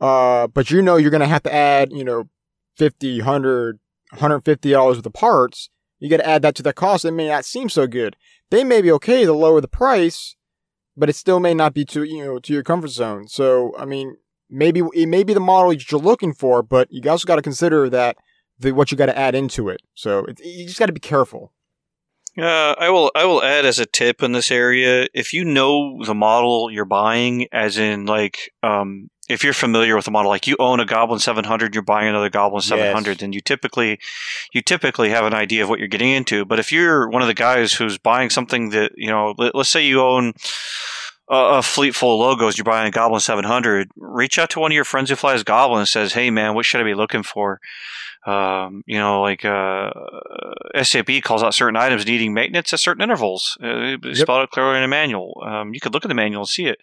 uh, but you know you're going to have to add, you know, 50, 100, 150 dollars worth of parts. You got to add that to the cost. It may not seem so good. They may be okay to lower the price, but it still may not be to, you know, to your comfort zone. So, I mean, maybe it may be the model you're looking for, but you also got to consider that the, what you got to add into it. So it, you just got to be careful. Uh, I will. I will add as a tip in this area: if you know the model you're buying, as in like, um, if you're familiar with the model, like you own a Goblin 700, you're buying another Goblin 700, Yes. then you typically, you typically have an idea of what you're getting into. But if you're one of the guys who's buying something that you know, let, let's say you own a, a fleet full of logos, you're buying a Goblin 700, reach out to one of your friends who flies Goblin and says, "Hey, man, what should I be looking for?" um, you know, like uh, SAB calls out certain items needing maintenance at certain intervals. Uh, Yep. spelled out clearly in a manual. Um, you could look at the manual and see it.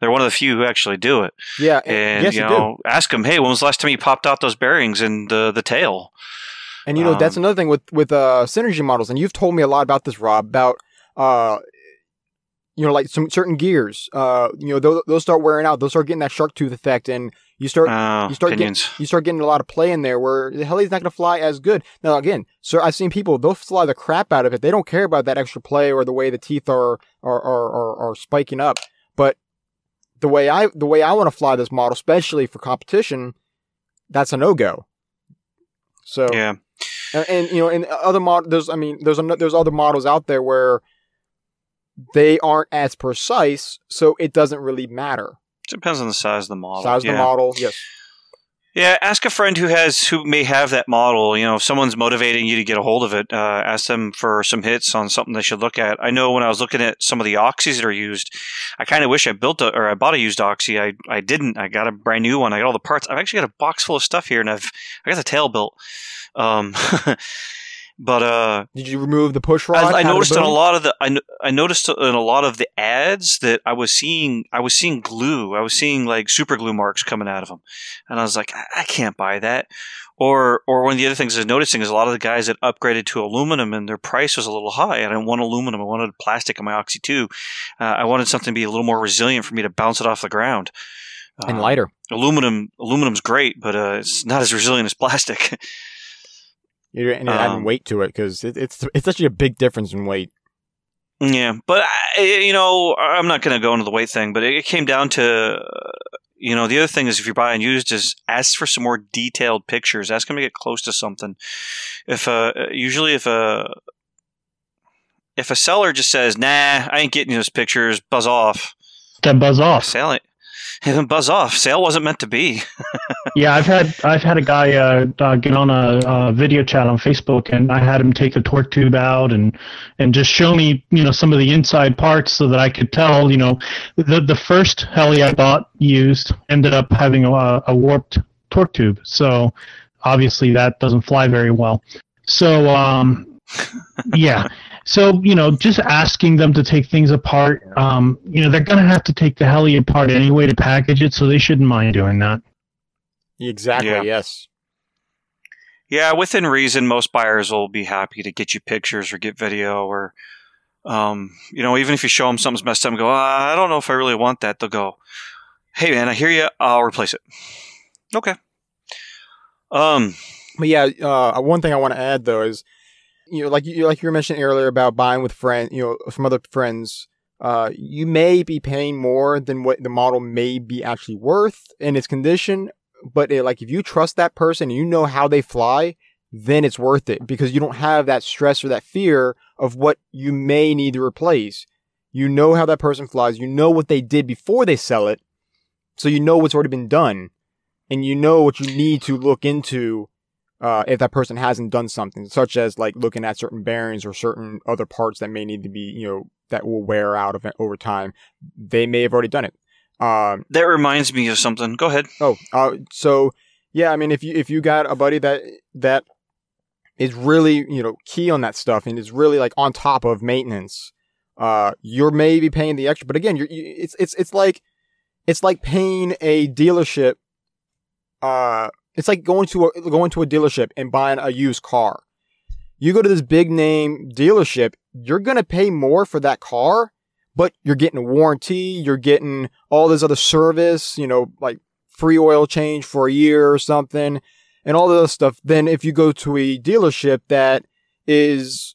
They're one of the few who actually do it. Yeah. And yes, you you know, ask them, hey, when was the last time you popped out those bearings and the the tail? And you know, that's Um, another thing with with uh, synergy models, and you've told me a lot about this, Rob. About uh, you know, like some certain gears. Uh, you know, those, those start wearing out. Those start getting that shark tooth effect, and you start Uh, you start opinions. getting you start getting a lot of play in there where the heli's not going to fly as good. Now again, sir, I've seen people they'll fly the crap out of it. They don't care about that extra play or the way the teeth are are are, are, are spiking up. But the way I the way I want to fly this model, especially for competition, that's a no go. So yeah. and, and you know, and other mod, there's I mean, there's there's other models out there where they aren't as precise, so it doesn't really matter. Depends on the size of the model. Size of yeah. the model, yes. Yeah, ask a friend who has who may have that model. You know, if someone's motivating you to get a hold of it, uh, ask them for some hits on something they should look at. I know when I was looking at some of the oxys that are used, I kind of wish I built a, or I bought a used oxy. I I didn't. I got a brand new one. I got all the parts. I've actually got a box full of stuff here, and I've I got the tail built. Um, [laughs] But uh, Did you remove the push rod? I, I noticed in a lot of the I, I noticed in a lot of the ads that I was seeing I was seeing glue. I was seeing like super glue marks coming out of them, and I was like, I, I can't buy that. Or or one of the other things I was noticing is a lot of the guys that upgraded to aluminum and their price was a little high. I didn't want aluminum. I wanted plastic on my Oxy two. Uh, I wanted something to be a little more resilient for me to bounce it off the ground. and Uh, lighter. aluminum aluminum's great, but uh, it's not as resilient as plastic. [laughs] You're, and you're adding um, weight to it because it, it's it's actually a big difference in weight. Yeah, but I, you know, I'm not going to go into the weight thing, but it came down to, uh, you know, the other thing is if you're buying used, is ask for some more detailed pictures. Ask them to get close to something. If uh, usually if a if a seller just says, "Nah, I ain't getting those pictures," buzz off. That buzz off. Sale ain't. Buzz off. Sale wasn't meant to be. [laughs] Yeah, I've had I've had a guy uh, uh, get on a, uh video chat on Facebook, and I had him take the torque tube out and and just show me you know some of the inside parts so that I could tell you know the the first heli I bought used ended up having a, a warped torque tube, so obviously that doesn't fly very well. So um, [laughs] yeah. So you know, just asking them to take things apart, um, you know, they're gonna have to take the heli apart anyway to package it, so they shouldn't mind doing that. Exactly. Yeah. Yes. Yeah, within reason, most buyers will be happy to get you pictures or get video or, um, you know, even if you show them something's messed up and go, "Ah, I don't know if I really want that, they'll go, Hey man, I hear you. I'll replace it. Okay. Um, But yeah, uh, one thing I want to add though is, you know, like you like you were mentioning earlier about buying with friends, you know, from other friends. Uh, you may be paying more than what the model may be actually worth in its condition, but it, like if you trust that person, you know how they fly, then it's worth it because you don't have that stress or that fear of what you may need to replace. You know how that person flies. You know what they did before they sell it, so you know what's already been done, and you know what you need to look into uh, if that person hasn't done something, such as like looking at certain bearings or certain other parts that may need to be, you know, that will wear out of over time. They may have already done it. Um, that reminds me of something. Go ahead. oh, uh, so yeah, I mean, if you if you got a buddy that that is really you know key on that stuff and is really like on top of maintenance, uh, you're maybe paying the extra. But again, you're you, it's it's it's like it's like paying a dealership. Uh, it's like going to a going to a dealership and buying a used car. You go to this big name dealership, you're gonna pay more for that car, but you're getting a warranty, you're getting all this other service, you know, like free oil change for a year or something, and all this stuff. Then if you go to a dealership that is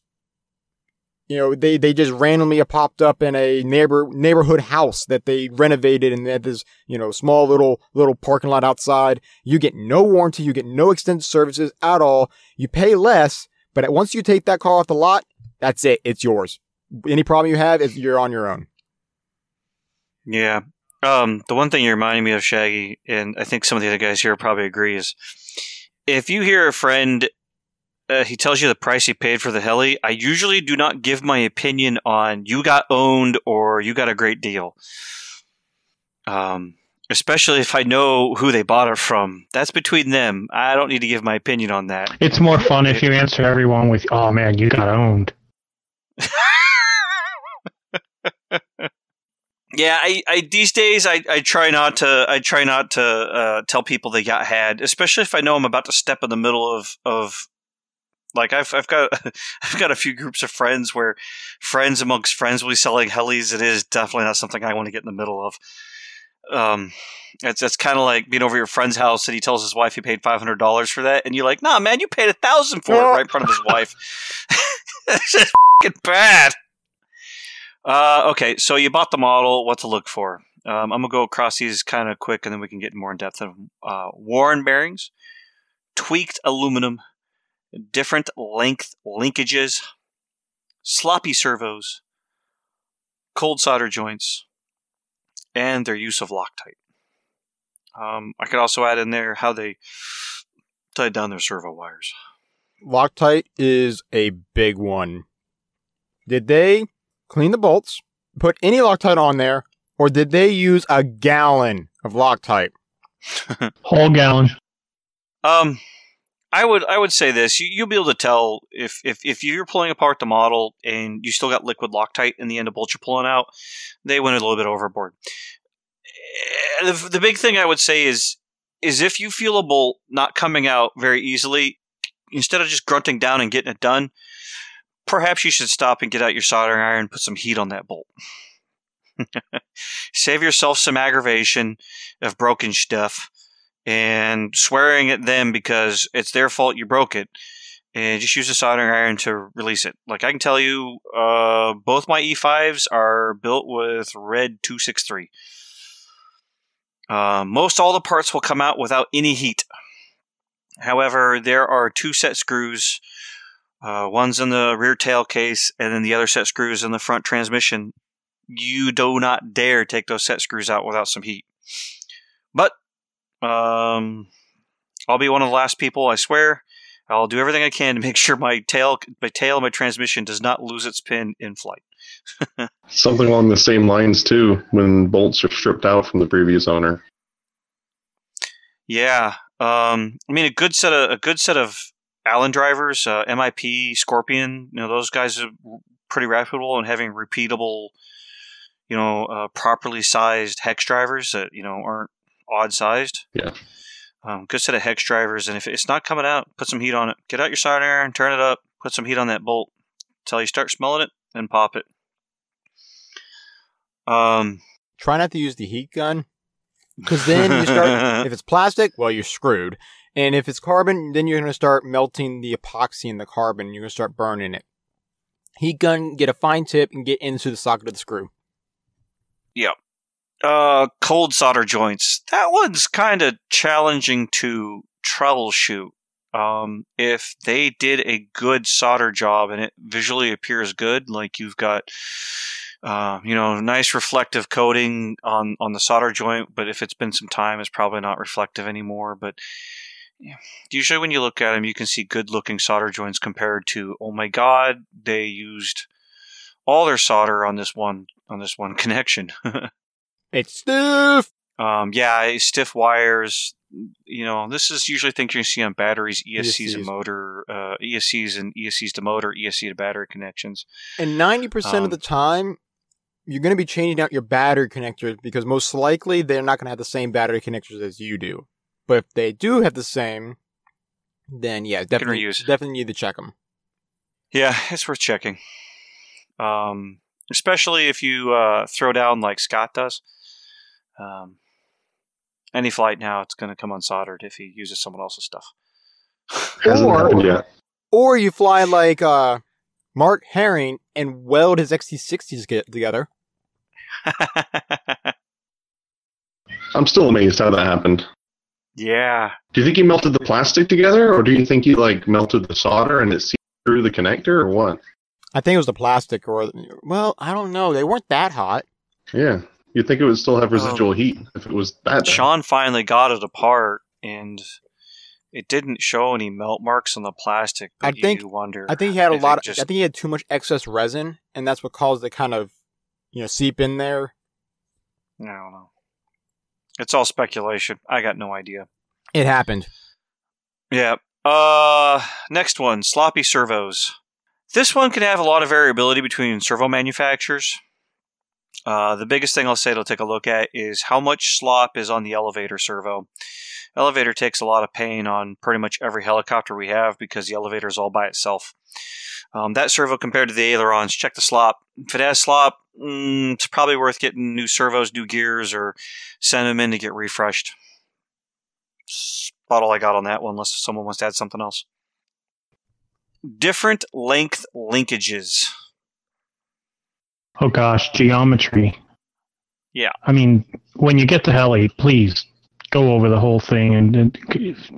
you know, they, they just randomly popped up in a neighbor neighborhood house that they renovated and had this, you know, small little little parking lot outside. You get no warranty, you get no extended services at all. You pay less, but once you take that car off the lot, that's it. It's yours. Any problem you have is you're on your own. Yeah. Um, the one thing you're reminding me of, Shaggy, and I think some of the other guys here probably agree, is if you hear a friend, uh, he tells you the price he paid for the heli, I usually do not give my opinion on you got owned or you got a great deal. Um, especially if I know who they bought it from. That's between them. I don't need to give my opinion on that. It's more fun if you answer everyone with, "Oh man, you got owned." [laughs] Yeah, I, I these days I, I try not to I try not to uh, tell people they got had, especially if I know I'm about to step in the middle of of like I've I've got [laughs] I've got a few groups of friends where friends amongst friends will be selling helis. It is definitely not something I want to get in the middle of. Um, it's it's kind of like being over your friend's house and he tells his wife he paid five hundred dollars for that, and you're like, Nah, man, you paid a thousand for it right in front of his [laughs] wife. [laughs] It's just fucking bad. Uh, okay, so you bought the model. What to look for? Um, I'm gonna go across these kind of quick, and then we can get more in depth of uh, worn bearings, tweaked aluminum, different length linkages, sloppy servos, cold solder joints, and their use of Loctite. Um, I could also add in there how they tied down their servo wires. Loctite is a big one. Did they clean the bolts, put any Loctite on there, or did they use a gallon of Loctite? [laughs] Whole gallon. Um, I would I would say this: you, you'll be able to tell if, if if you're pulling apart the model and you still got liquid Loctite in the end of bolt you're pulling out, they went a little bit overboard. Eh, The, the big thing I would say is is if you feel a bolt not coming out very easily, instead of just grunting down and getting it done, perhaps you should stop and get out your soldering iron and put some heat on that bolt. [laughs] Save yourself some aggravation of broken stuff and swearing at them because it's their fault you broke it. And just use a soldering iron to release it. Like I can tell you, uh, both my E5s are built with red 263. Uh, most all the parts will come out without any heat. However, there are two set screws. Uh, one's in the rear tail case, and then the other set screws in the front transmission. You do not dare take those set screws out without some heat. But um, I'll be one of the last people. I swear. I'll do everything I can to make sure my tail, my tail, my transmission does not lose its pin in flight. [laughs] Something along the same lines too. When bolts are stripped out from the previous owner. Yeah, um, I mean a good set of a good set of Allen drivers, uh, MIP, Scorpion. You know those guys are pretty reputable and having repeatable, you know, uh, properly sized hex drivers that you know aren't odd sized. Yeah. Um, good set of hex drivers, and if it's not coming out, put some heat on it. Get out your soldering iron, turn it up, put some heat on that bolt until you start smelling it, then pop it. Um, Try not to use the heat gun, because then you start. [laughs] if it's plastic, well, you're screwed. And if it's carbon, then you're going to start melting the epoxy in the carbon. And you're going to start burning it. Heat gun, get a fine tip and get into the socket of the screw. Uh, cold solder joints. That one's kind of challenging to troubleshoot. Um, if they did a good solder job and it visually appears good, like you've got, uh, you know, nice reflective coating on on the solder joint, but if it's been some time, it's probably not reflective anymore. But usually, when you look at them, you can see good looking solder joints compared to, oh my god, they used all their solder on this one on this one [laughs] connection. [laughs] It's stiff. Um, yeah, stiff wires. You know, this is usually things you see on batteries, ESCs, and ESCs. motor, uh, ESCs and ESCs to motor, ESC to battery connections. And 90% Um, of the time, you're going to be changing out your battery connectors because most likely they're not going to have the same battery connectors as you do. But if they do have the same, then yeah, definitely, definitely need to check them. Yeah, it's worth checking. Um, especially if you uh, throw down like Scott does. Um, any flight now, it's going to come unsoldered if he uses someone else's stuff. Hasn't Or- happened yet. Or you fly like uh, Mark Herring and weld his XT60s get together. [laughs] I'm still amazed how that happened. yeah, Do you think he melted the plastic together, or do you think he like melted the solder and it seeped through the connector, or what? I think it was the plastic, or well, I don't know. They weren't that hot. Yeah, you'd think it would still have residual heat if it was that. bad. Sean finally got it apart, and it didn't show any melt marks on the plastic. But I think- wonder. I think he had a lot. Of, just- I think he had too much excess resin, and that's what caused it kind of, you know, seep in there. I don't know. It's all speculation. I got no idea. It happened. Yeah. Uh, next one, sloppy servos. This one can have a lot of variability between servo manufacturers. Uh, the biggest thing I'll say to take a look at is how much slop is on the elevator servo. Elevator takes a lot of pain on pretty much every helicopter we have because the elevator is all by itself. Um, that servo compared to the ailerons, check the slop. If it has slop, mm, it's probably worth getting new servos, new gears, or send them in to get refreshed. About all I got on that one, unless someone wants to add something else. Different length linkages. Oh gosh, geometry. Yeah. I mean, when you get to heli, please go over the whole thing and, and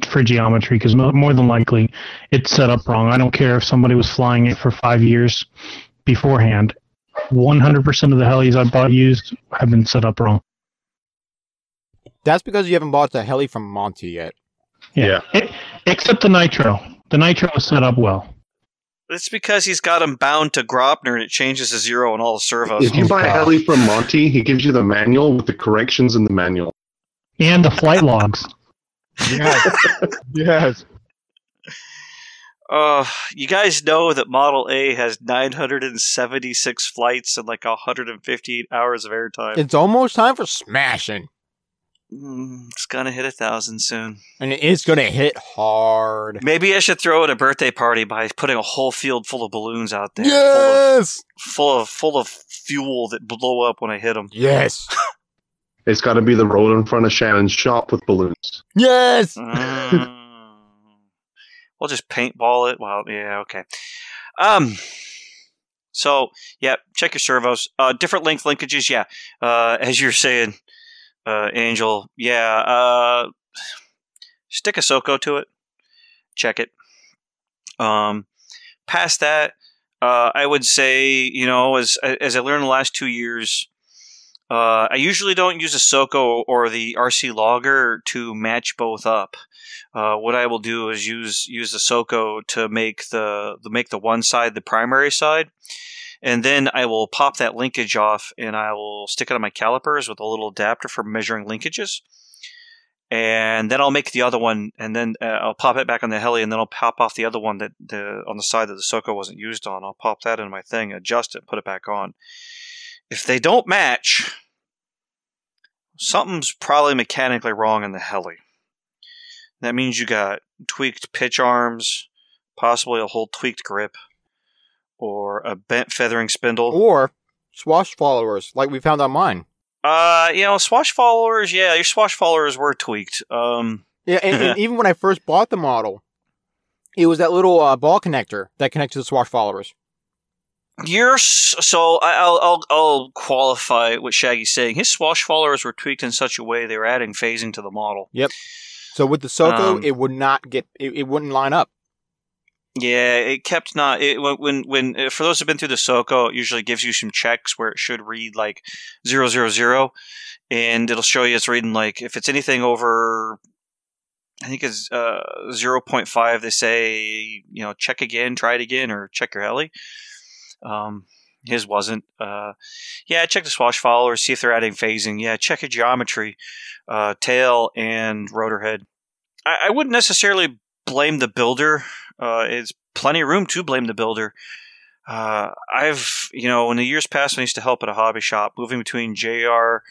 for geometry because more than likely it's set up wrong. I don't care if somebody was flying it for five years beforehand. 100% of the helis I bought used have been set up wrong. That's because you haven't bought the heli from Monty yet. Yeah. E- except the nitro. The nitro is set up well. It's because he's got him bound to Graupner and it changes to zero on all the servos. If you buy a heli from Monty, he gives you the manual with the corrections in the manual. And the flight logs. Yes. [laughs] yes. Uh, you guys know that Model A has 976 flights and like 158 hours of airtime. It's almost time for smashing. Mm, it's gonna hit a thousand soon. And it's gonna hit hard. Maybe I should throw it a birthday party by putting a whole field full of balloons out there, Yes! full of full of fuel that blow up when I hit them. Yes! [laughs] It's got to be the road in front of Shannon's shop with balloons. Yes! Mm. we'll just paintball it. Well, yeah, okay. Um. So yeah, check your servos. Uh, different length linkages. Yeah, uh, as you're saying, uh, Angel. Yeah. Uh, stick a Soko to it. Check it. Um, past that, uh, I would say you know as as I learned the last two years. Uh, I usually don't use a Soko or the RC Logger to match both up. Uh, what I will do is use use the Soko to make the, the make the one side the primary side, and then I will pop that linkage off and I will stick it on my calipers with a little adapter for measuring linkages. And then I'll make the other one, and then uh, I'll pop it back on the heli, and then I'll pop off the other one that the on the side that the Soko wasn't used on. I'll pop that in my thing, adjust it, put it back on. If they don't match, something's probably mechanically wrong in the heli. That means you got tweaked pitch arms, possibly a whole tweaked grip, or a bent feathering spindle. Or swash followers, like we found on mine. Uh, you know, swash followers. Yeah, your swash followers were tweaked. Um, Yeah, and, and [laughs] even when I first bought the model, it was that little uh, ball connector that connects to the swash followers. you're so I- I'll I'll I'll qualify what Shaggy's saying. His swash followers were tweaked in such a way they were adding phasing to the model. Yep. So with the Soko, Um, it would not get, it, it wouldn't line up. Yeah, it kept not it when when, uh, for those who've been through the Soko, it usually gives you some checks where it should read like zero zero zero, and it'll show you it's reading like if it's anything over, I think it's uh zero point five. They say you know check again, try it again, or check your heli. Um, his wasn't. Uh, yeah, check the swash follower, see if they're adding phasing. Yeah, check your geometry, uh, tail and rotor head. I, I wouldn't necessarily blame the builder. Uh, it's plenty of room to blame the builder. Uh, I've, you know, in the years past, when I used to help at a hobby shop, moving between JR,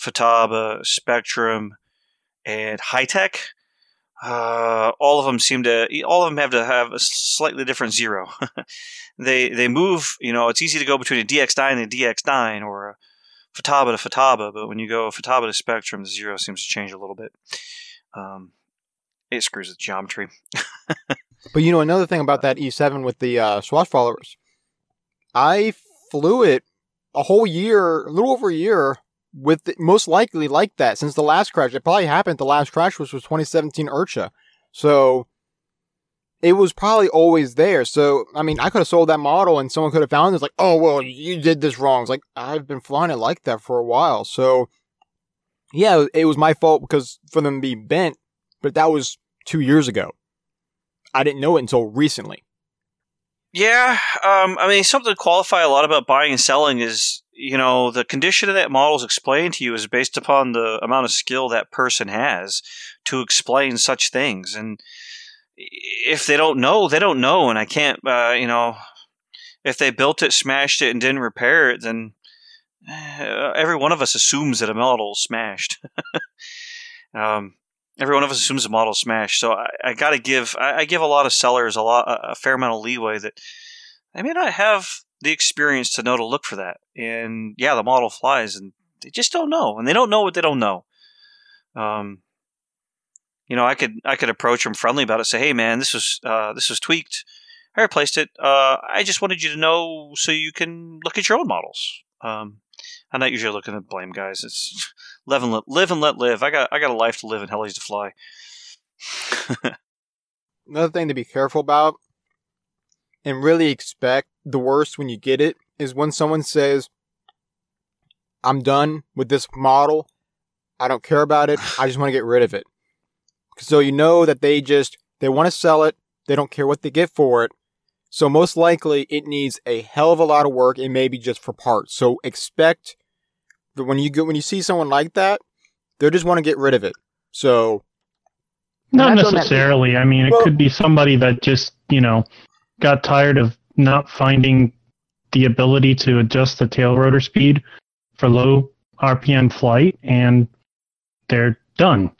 Futaba, Spektrum, and Hitec, uh, all of them seem to, all of them have to have a slightly different zero. [laughs] they they move, you know, it's easy to go between a DX9 and a DX9 or a Futaba to Futaba, but when you go Futaba to Spektrum, the zero seems to change a little bit. Um, it screws with geometry. [laughs] But you know, another thing about that E7 with the uh, swash followers, I flew it a whole year, a little over a year, with the, most likely like that since the last crash. It probably happened. The last crash was was 2017 IRCHA, so it was probably always there. So I mean, I could have sold that model, and someone could have found it. It's like, oh well, you did this wrong. It's like I've been flying it like that for a while. So yeah, it was my fault because for them to be bent, but that was two years ago. I didn't know it until recently. Yeah, um, I mean, something to qualify a lot about buying and selling is, you know, the condition of that model is explained to you is based upon the amount of skill that person has to explain such things. And if they don't know, they don't know. And I can't, uh, you know, if they built it, smashed it, and didn't repair it, then uh, every one of us assumes that a model is smashed. [laughs] um, every one of us assumes a model smash. So I, I got to give I, I give a lot of sellers a lot a fair amount of leeway that they may not have the experience to know to look for that. And yeah, the model flies, and they just don't know, and they don't know what they don't know. Um, you know, I could I could approach them friendly about it, say, "Hey, man, this was uh, this was tweaked. I replaced it. Uh, I just wanted you to know so you can look at your own models." Um, I'm not usually looking to blame guys. It's live and let live and let live. I got I got a life to live and helis to fly. [laughs] Another thing to be careful about and really expect the worst when you get it is when someone says, I'm done with this model. I don't care about it. I just want to get rid of it. So you know that they just, they want to sell it. They don't care what they get for it. So most likely it needs a hell of a lot of work and maybe just for parts. So expect when you go, when you see someone like that, they just want to get rid of it. So Not I've done that- necessarily. I mean, it Well- could be somebody that just, you know, got tired of not finding the ability to adjust the tail rotor speed for low RPM flight and they're done.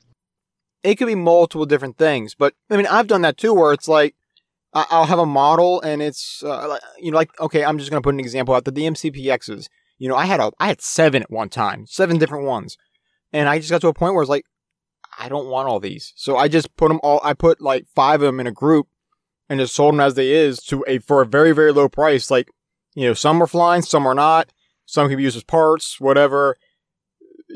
it could be multiple different things. But I mean, I've done that too, where it's like I- I'll have a model, and it's uh, you know, like okay, I'm just gonna put an example out. The DMCPXs, you know, I had a I had seven at one time, seven different ones, and I just got to a point where it's like I don't want all these, so I just put them all. I put like five of them in a group, and just sold them as they is to a for a very very low price. Like you know, some are flying, some are not. Some can be used as parts, whatever.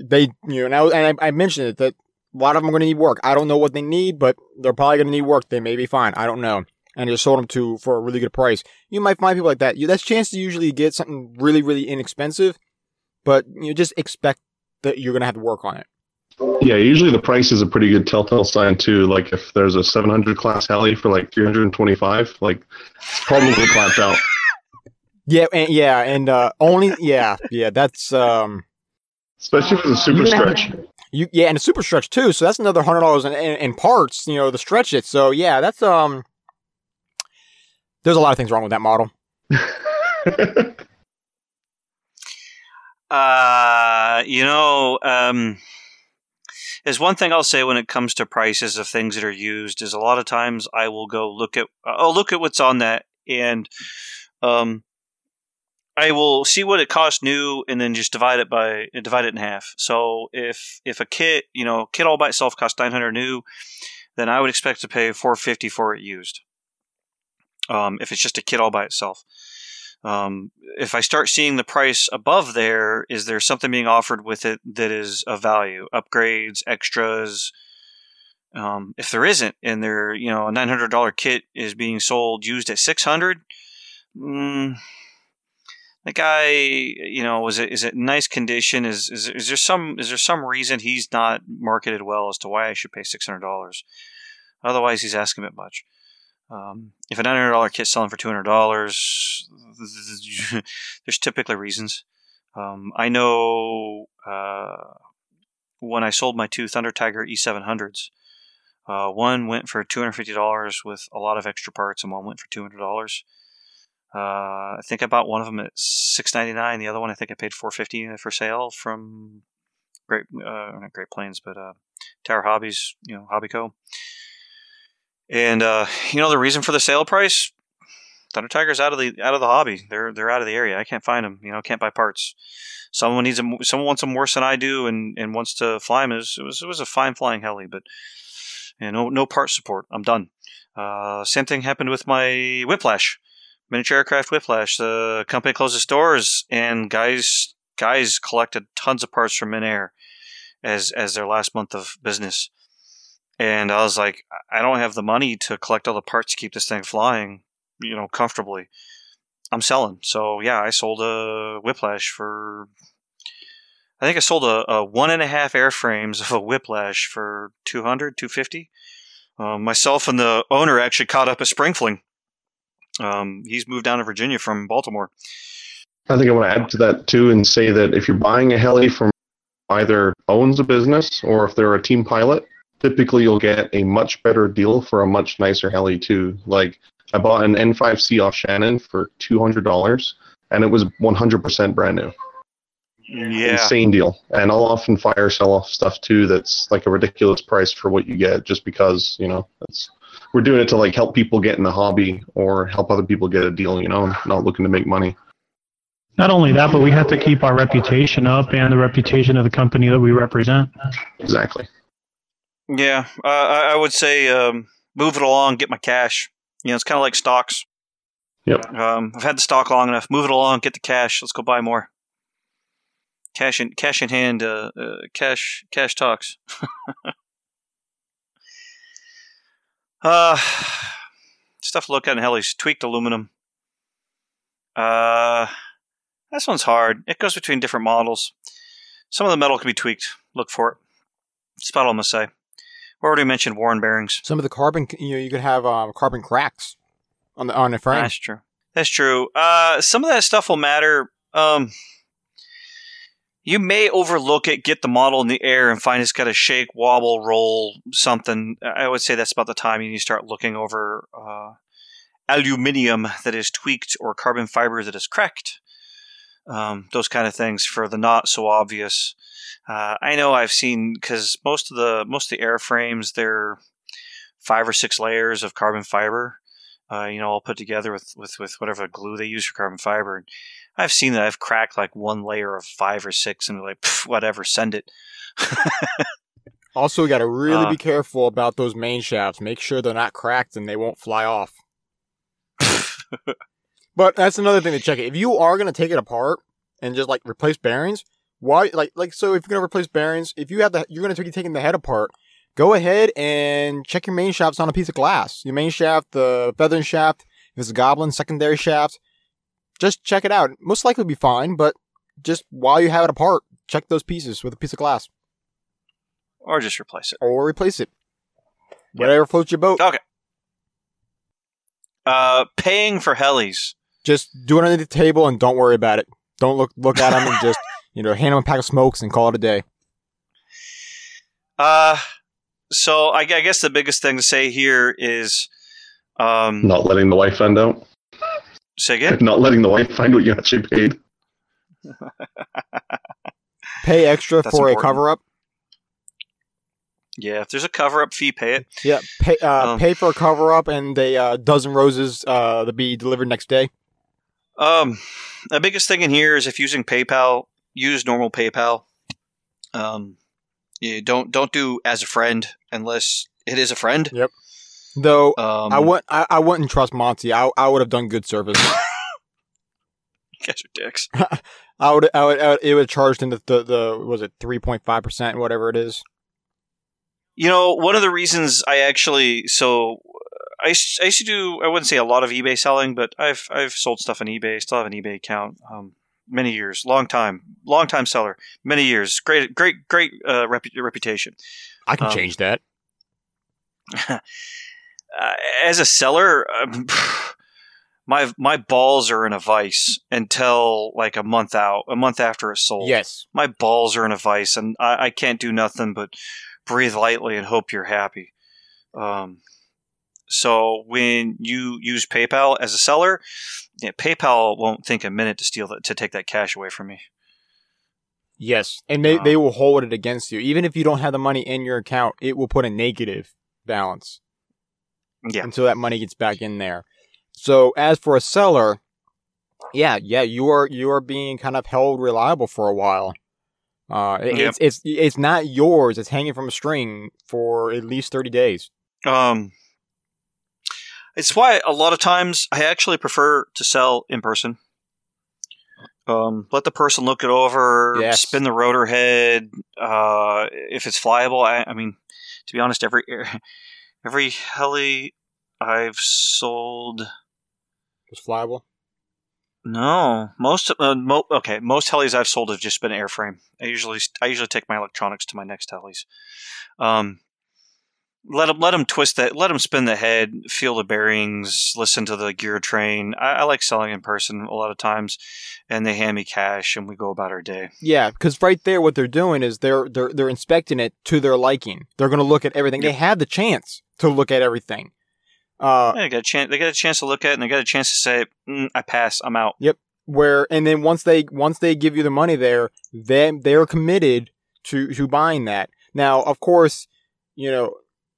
They, you know, and I, and I, I mentioned it that a lot of them are going to need work. I don't know what they need, but they're probably going to need work. They may be fine. I don't know. And just sold them to for a really good price. You might find people like that. You, that's a chance to usually get something really, really inexpensive, but you just expect that you're going to have to work on it. Yeah, usually the price is a pretty good telltale sign too. Like if there's a 700 class heli for like 325, like it's probably clapped out. Yeah, and yeah, and uh, only yeah, yeah. That's um, Especially if it's a super stretch. you yeah, and a super stretch too. So that's another hundred dollars in, in, in parts. You know, to stretch it. So yeah, that's um. There's a lot of things wrong with that model. [laughs] Uh, you know, um, there's one thing I'll say when it comes to prices of things that are used is a lot of times I will go look at I'll look at what's on that and um I will see what it costs new and then just divide it by divide it in half. So if if a kit, you know, kit all by itself costs 900 new, then I would expect to pay 450 for it used. Um, if it's just a kit all by itself. Um, if I start seeing the price above there, is there something being offered with it that is of value? Upgrades, extras. Um, if there isn't, and there, you know, a nine hundred dollar kit is being sold used at six hundred, mm, the guy, you know, was it is it nice condition? Is is is there some is there some reason he's not marketed well as to why I should pay six hundred dollars? Otherwise, he's asking a bit much. Um, if a nine hundred dollar kit's selling for two hundred dollars, [laughs] there's typically reasons. Um, I know uh, when I sold my two Thunder Tiger E700s, uh, one went for two hundred fifty dollars with a lot of extra parts, and one went for two hundred dollars. Uh, I think I bought one of them at six ninety nine. The other one I think I paid four fifty for sale from Great, uh, not Great Plains, but uh, Tower Hobbies, you know, Hobbico. And uh, you know the reason for the sale price? Thunder Tiger's out of the out of the hobby. They're they're out of the area. I can't find them. You know, can't buy parts. Someone needs them. Someone wants them worse than I do, and, and wants to fly them. It was, it was it was a fine flying heli, but you know, no no part support. I'm done. Uh, same thing happened with my Whiplash, miniature aircraft Whiplash. The company closed its doors, and guys guys collected tons of parts from Minair as as their last month of business. And I was like, I don't have the money to collect all the parts to keep this thing flying, you know, comfortably. I'm selling. So yeah, I sold a Whiplash for. I think I sold a, a one and a half airframes of a Whiplash for 200, 250. Um, myself and the owner actually caught up at Springfling. Um, he's moved down to Virginia from Baltimore. I think I want to add to that too and say that if you're buying a heli from either owns a business or if they're a team pilot, typically you'll get a much better deal for a much nicer heli too. Like I bought an N5C off Shannon for two hundred dollars, and it was one hundred percent brand new. Yeah. Insane deal. And I'll often fire sell off stuff too that's like a ridiculous price for what you get, just because you know that's we're doing it to like help people get in the hobby or help other people get a deal. You know, not looking to make money. Not only that, but we have to keep our reputation up and the reputation of the company that we represent. Exactly. Yeah, uh, I, would say um, move it along, get my cash. You know, it's kind of like stocks. Yep. Um, I've had the stock long enough. Move it along, get the cash. Let's go buy more. Cash in cash in hand. Uh, uh, cash cash talks. [laughs] uh, stuff to look at in helis. Tweaked aluminum. Uh, this one's hard. It goes between different models. Some of the metal can be tweaked. Look for it. That's about all I'm gonna say. We already mentioned Warren bearings. Some of the carbon, you know, you could have um, carbon cracks on the on the frame. That's true. That's true. Uh, some of that stuff will matter. Um, you may overlook it, get the model in the air, and find it's got a shake, wobble, roll, something. I would say that's about the time you need to start looking over uh, aluminium that is tweaked or carbon fiber that is cracked. Um, those kind of things for the not so obvious. Uh, I know I've seen because most of the most of the airframes they're five or six layers of carbon fiber. Uh, you know, all put together with, with, with whatever glue they use for carbon fiber. I've seen that I've cracked like one layer of five or six and like whatever, send it. [laughs] Also, you got to really Uh. be careful about those main shafts. Make sure they're not cracked and they won't fly off. [laughs] but that's another thing to check. If you are going to take it apart and just like replace bearings, why like like so if you're going to replace bearings, if you have the you're going to be taking the head apart, go ahead and check your main shafts on a piece of glass. Your main shaft, the feathering shaft, if it's a goblin secondary shaft, just check it out. Most likely be fine, but just while you have it apart, check those pieces with a piece of glass or just replace it. or replace it. Whatever floats your boat. Okay. Uh, paying for helis. Just do it under the table and don't worry about it. Don't look look at them and just [laughs] you know hand them a pack of smokes and call it a day. Uh, so I, I guess the biggest thing to say here is, um, Not letting the wife find out. say again. [laughs] Not letting the wife find what you actually paid. [laughs] Pay extra That's for important. a cover up. Yeah, if there's a cover up fee, pay it. Yeah, pay uh, Um, pay for a cover up and a uh, dozen roses uh, to be delivered next day. Um, the biggest thing in here is if using PayPal, use normal PayPal. Um, you don't don't do as a friend unless it is a friend. Yep. Though Um, I wouldn't I, I wouldn't trust Monty. I I would have done good service. [laughs] [laughs] you guys are dicks. [laughs] I would I would, I would it would have charged into the the was it three point five percent whatever it is. You know, one of the reasons I actually so I, used- I used to do I wouldn't say a lot of eBay selling, but I've I've sold stuff on eBay. Still have an eBay account. Um, many years, long time, long time seller. Many years, great, great, great uh, repu- reputation. I can Um, change that. [laughs] uh, as a seller, um, [sighs] my my balls are in a vice until like a month out, a month after it's sold. Yes. my balls are in a vice, and I, I can't do nothing but breathe lightly and hope you're happy. Um, so when you use PayPal as a seller, yeah, PayPal won't think a minute to steal that to take that cash away from me. Yes, and they, Uh, they will hold it against you. Even if you don't have the money in your account, it will put a negative balance Yeah. until that money gets back in there. So as for a seller, yeah, yeah, you are you are being kind of held reliable for a while. Uh, it- it's it's it's not yours. It's hanging from a string for at least thirty days. Um, it's why a lot of times I actually prefer to sell in person. Um, let the person look it over, Yes. spin the rotor head. Uh, if it's flyable, I, I mean, to be honest, every [laughs] every heli I've sold. was flyable. No, most uh, mo- okay, most helis I've sold have just been airframe. I usually I usually take my electronics to my next helis. Um, let them let them twist that, let them spin the head, feel the bearings, listen to the gear train. I, I like selling in person a lot of times, and they hand me cash and we go about our day. Yeah, because right there, what they're doing is they're they're they're inspecting it to their liking. They're going to look at everything. They have the chance to look at everything. Uh, Yeah, they got a chance. They got a chance to look at, it and they got a chance to say, mm, "I pass. I'm out." Yep where and then once they once they give you the money there, then they're committed to to buying that. Now, of course, you know,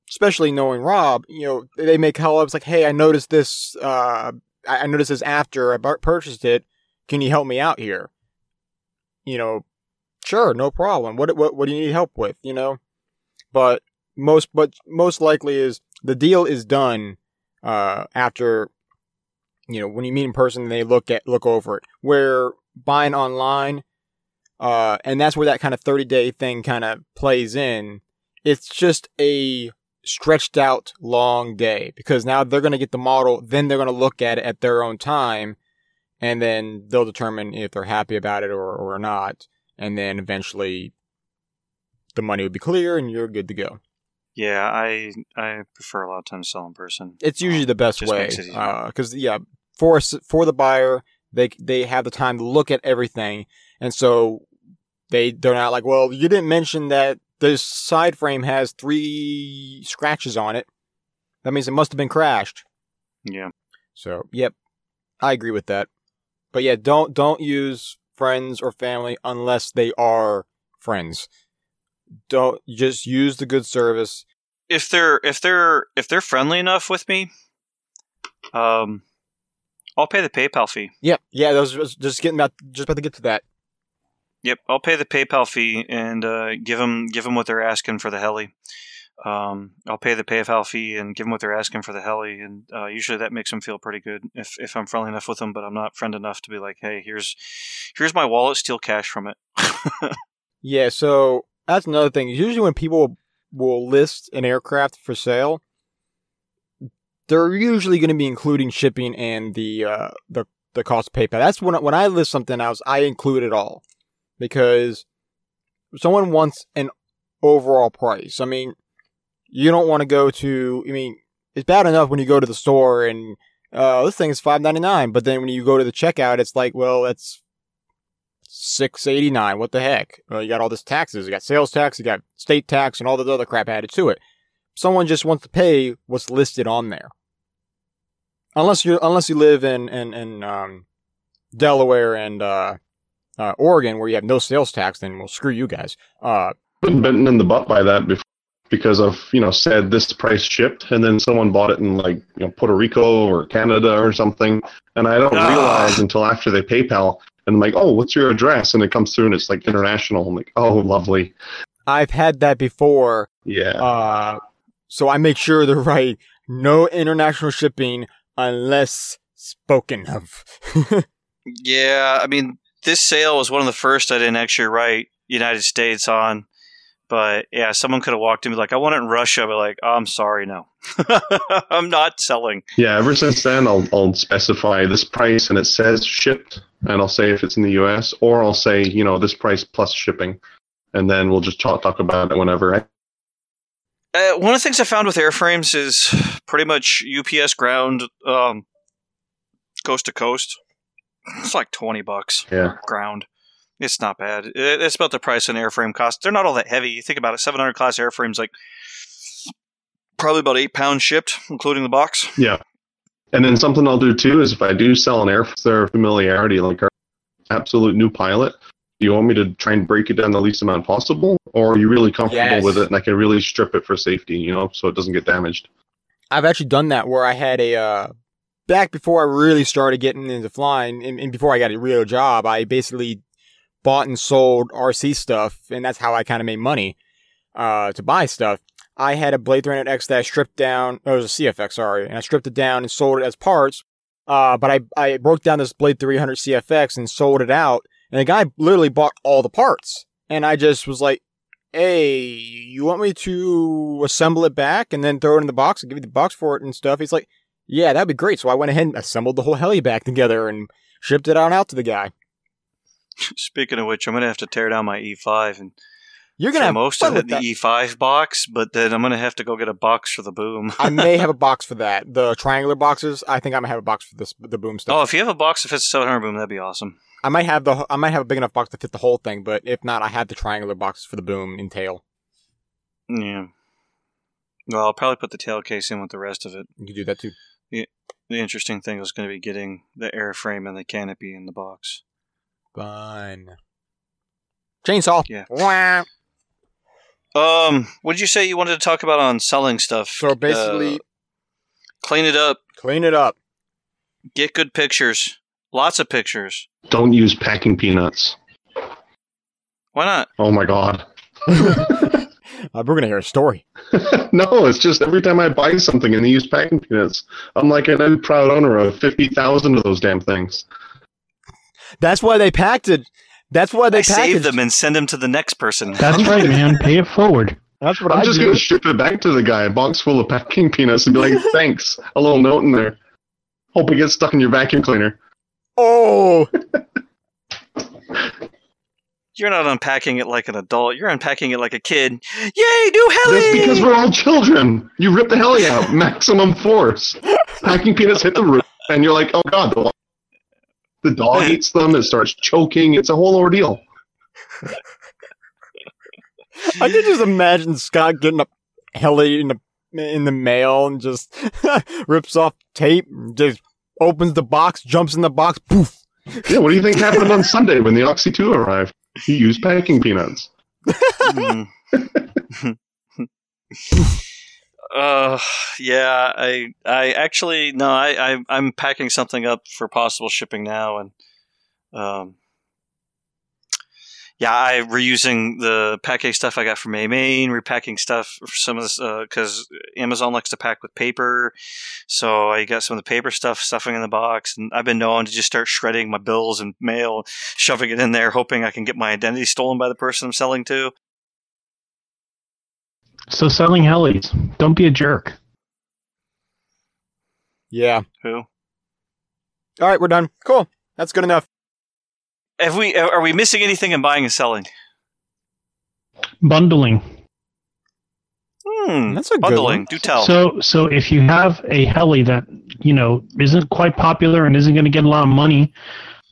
especially knowing Rob, you know, they make call like, "Hey, I noticed this. Uh, I noticed this after I purchased it. Can you help me out here?" You know, sure, no problem. What what what do you need help with? You know, but most but most likely is the deal is done uh, after you know when you meet in person they look at look over it where buying online uh and that's where that kind of 30 day thing kind of plays in it's just a stretched out long day because now they're going to get the model then they're going to look at it at their own time and then they'll determine if they're happy about it or, or not and then eventually the money would be clear and you're good to go Yeah, I I prefer a lot of times sell in person. it's usually the best way makes it easier. Uh, because yeah for for the buyer they they have the time to look at everything and so they they're not like, well, you didn't mention that this side frame has three scratches on it. That means it must have been crashed. Yeah. So, yep, I agree with that. But yeah, don't don't use friends or family unless they are friends. Don't just use the good service. If they're if they're if they're friendly enough with me, um, I'll pay the PayPal fee. Yeah, yeah, those was just getting about just about to get to that. Yep, I'll pay the PayPal fee and uh, give them give them what they're asking for the heli. Um, I'll pay the PayPal fee and give them what they're asking for the heli, and uh, usually that makes them feel pretty good if if I'm friendly enough with them. But I'm not friend enough to be like, hey, here's here's my wallet, steal cash from it. [laughs] Yeah, so that's another thing. Usually, when people will list an aircraft for sale, they're usually going to be including shipping and the uh, the the cost of PayPal. That's when when I list something else, I include it all because someone wants an overall price. I mean, you don't want to go to. I mean, it's bad enough when you go to the store and uh, this thing is five ninety nine, but then when you go to the checkout, it's like, well, it's six eighty nine. What the heck? Well, you got all this taxes. You got sales tax. You got state tax, and all the other crap added to it. Someone just wants to pay what's listed on there. Unless you unless you live in in, in um, Delaware and uh, uh, Oregon, where you have no sales tax, then well, screw you guys. Uh, been bitten in the butt by that before because of you know said this price shipped and then someone bought it in like you know Puerto Rico or Canada or something and I don't Ah. realize until after they PayPal and I'm like oh what's your address and it comes through and it's like international I'm like oh lovely I've had that before. yeah Uh, so I make sure to write no international shipping unless spoken of. [laughs] Yeah, I mean, this sale was one of the first I didn't actually write United States on. But yeah, someone could have walked in and be like, I want it in Russia. But like, oh, I'm sorry, no. [laughs] I'm not selling. yeah ever since then I'll I'll specify this price and it says shipped and I'll say if it's in the US or I'll say you know this price plus shipping and then we'll just talk talk about it whenever I, Uh, one of the things I found with airframes is pretty much UPS ground, um, coast to coast. It's like 20 bucks yeah ground. It's not bad. It's about the price an airframe costs. They're not all that heavy. You think about it, 700 class airframes, like probably about eight pounds shipped, including the box. Yeah. And then something I'll do too is if I do sell an air their familiarity, like our absolute new pilot, do you want me to try and break it down the least amount possible? Or are you really comfortable Yes. with it and I can really strip it for safety, you know, so it doesn't get damaged? I've actually done that where I had a uh, back before I really started getting into flying, and, and before I got a real job, I basically bought and sold RC stuff, and that's how I kind of made money uh, to buy stuff. I had a Blade 300X that I stripped down. Oh, it was a CFX, sorry, and I stripped it down and sold it as parts. Uh, but I I broke down this Blade 300 CFX and sold it out, and the guy literally bought all the parts, and I just was like, hey, you want me to assemble it back and then throw it in the box and give you the box for it and stuff? He's like, yeah, that'd be great. So I went ahead and assembled the whole heli back together and shipped it on out to the guy. [laughs] Speaking of which, I'm going to have to tear down my E5 and You're gonna have most of it in that. the E5 box, but then I'm going to have to go get a box for the boom. I may have a [laughs] box for that. The triangular boxes. I think I'm gonna have a box for this the boom stuff. oh, if you have a box that fits a 700 boom, that'd be awesome. I might have the I might have a big enough box to fit the whole thing, but if not, I have the triangular boxes for the boom and tail. Yeah. Well, I'll probably put the tail case in with the rest of it. You can do that too. The interesting thing is going to be getting the airframe and the canopy in the box. Fun. Chainsaw. Yeah. Wah. Um, what did you say you wanted to talk about on selling stuff? So basically, Uh, clean it up, clean it up. get good pictures, lots of pictures. Don't use packing peanuts. Why not? Oh my god. [laughs] [laughs] Uh, we're gonna hear a story. [laughs] no, it's just every time I buy something and they use packing peanuts, I'm like an I'm proud owner of 50,000 of those damn things. That's why they packed it. That's why they I save them and send them to the next person. That's [laughs] right, man. Pay it forward. That's what I'm I just do. going to ship it back to the guy, a box full of packing [laughs] peanuts, and be like, thanks. A little note in there. Hope it gets stuck in your vacuum cleaner. Oh, You're not unpacking it like an adult. You're unpacking it like a kid. Yay, new heli! That's because we're all children. You rip the heli out, [laughs] maximum force. Packing peanuts hit the roof, and you're like, oh god, the, the dog [laughs] eats them. It starts choking. It's a whole ordeal. I could just imagine Scott getting a heli in the in the mail and just [laughs] rips off tape, just opens the box, jumps in the box, poof. Yeah, what do you think happened on Sunday when the Oxy 2 arrived? He used packing peanuts. [laughs] Uh, yeah, I, I actually no, I, I, I'm packing something up for possible shipping now, and um, yeah, I reusing the packing stuff I got from A Main, repacking stuff for some of this uh, because Amazon likes to pack with paper, so I got some of the paper stuff stuffing in the box, and I've been known to just start shredding my bills and mail, shoving it in there, hoping I can get my identity stolen by the person I'm selling to. So selling helis. Don't be a jerk. Yeah. Who? All right, we're done. Cool. That's good enough. Have we? Are we missing anything in buying and selling? Bundling. Hmm, That's a good bundling. one. Do tell. So so if you have a heli that you know isn't quite popular and isn't going to get a lot of money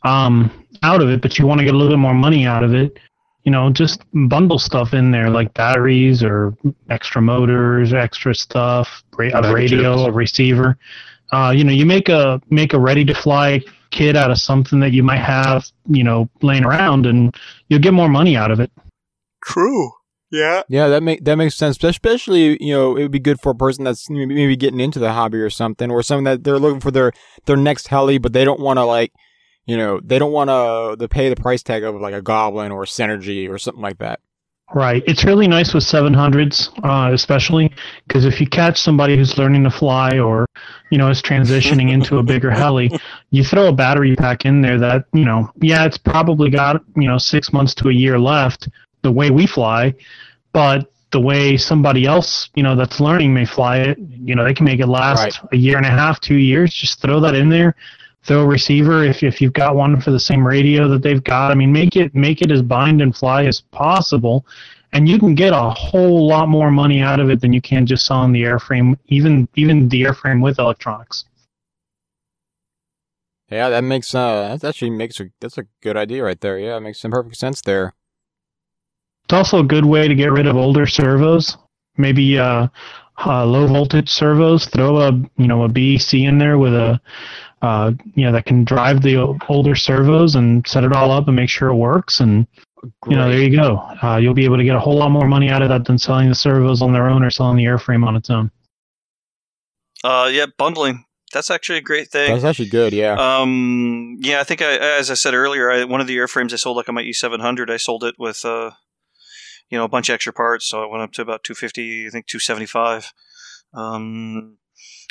um, out of it, but you want to get a little bit more money out of it, you know, just bundle stuff in there like batteries or extra motors, extra stuff, a radio, a receiver. Uh, you know, you make a make a ready to fly kit out of something that you might have, you know, laying around, and you'll get more money out of it. True. Yeah. Yeah, that make that makes sense. Especially, you know, it would be good for a person that's maybe maybe getting into the hobby or something, or something that they're looking for their their next heli, but they don't want to like, you know, they don't want to uh, to pay the price tag of like a Goblin or Synergy or something like that. Right. It's really nice with 700s, uh, especially because if you catch somebody who's learning to fly or, you know, is transitioning into a bigger [laughs] heli, you throw a battery pack in there that, you know, yeah, it's probably got, you know, six months to a year left the way we fly, but the way somebody else, you know, that's learning may fly it, you know, they can make it last Right. a year and a half, two years. Just throw that in there. Throw a receiver if, if you've got one for the same radio that they've got. I mean, make it make it as bind and fly as possible, and you can get a whole lot more money out of it than you can just selling the airframe, even even the airframe with electronics. Yeah, that makes uh, that actually makes a that's a good idea right there. Yeah, it makes some perfect sense there. It's also a good way to get rid of older servos. Maybe uh, uh, low voltage servos. Throw a you know a BEC in there with a uh, you know that can drive the older servos and set it all up and make sure it works. And you know there you go. Uh, you'll be able to get a whole lot more money out of that than selling the servos on their own or selling the airframe on its own. Uh, yeah, bundling. That's actually a great thing. That's actually good. Yeah. Um, yeah, I think I, as I said earlier, I, one of the airframes I sold, like on my E700, I sold it with, uh, you know, a bunch of extra parts, so I went up to about 250, I think 275. Um,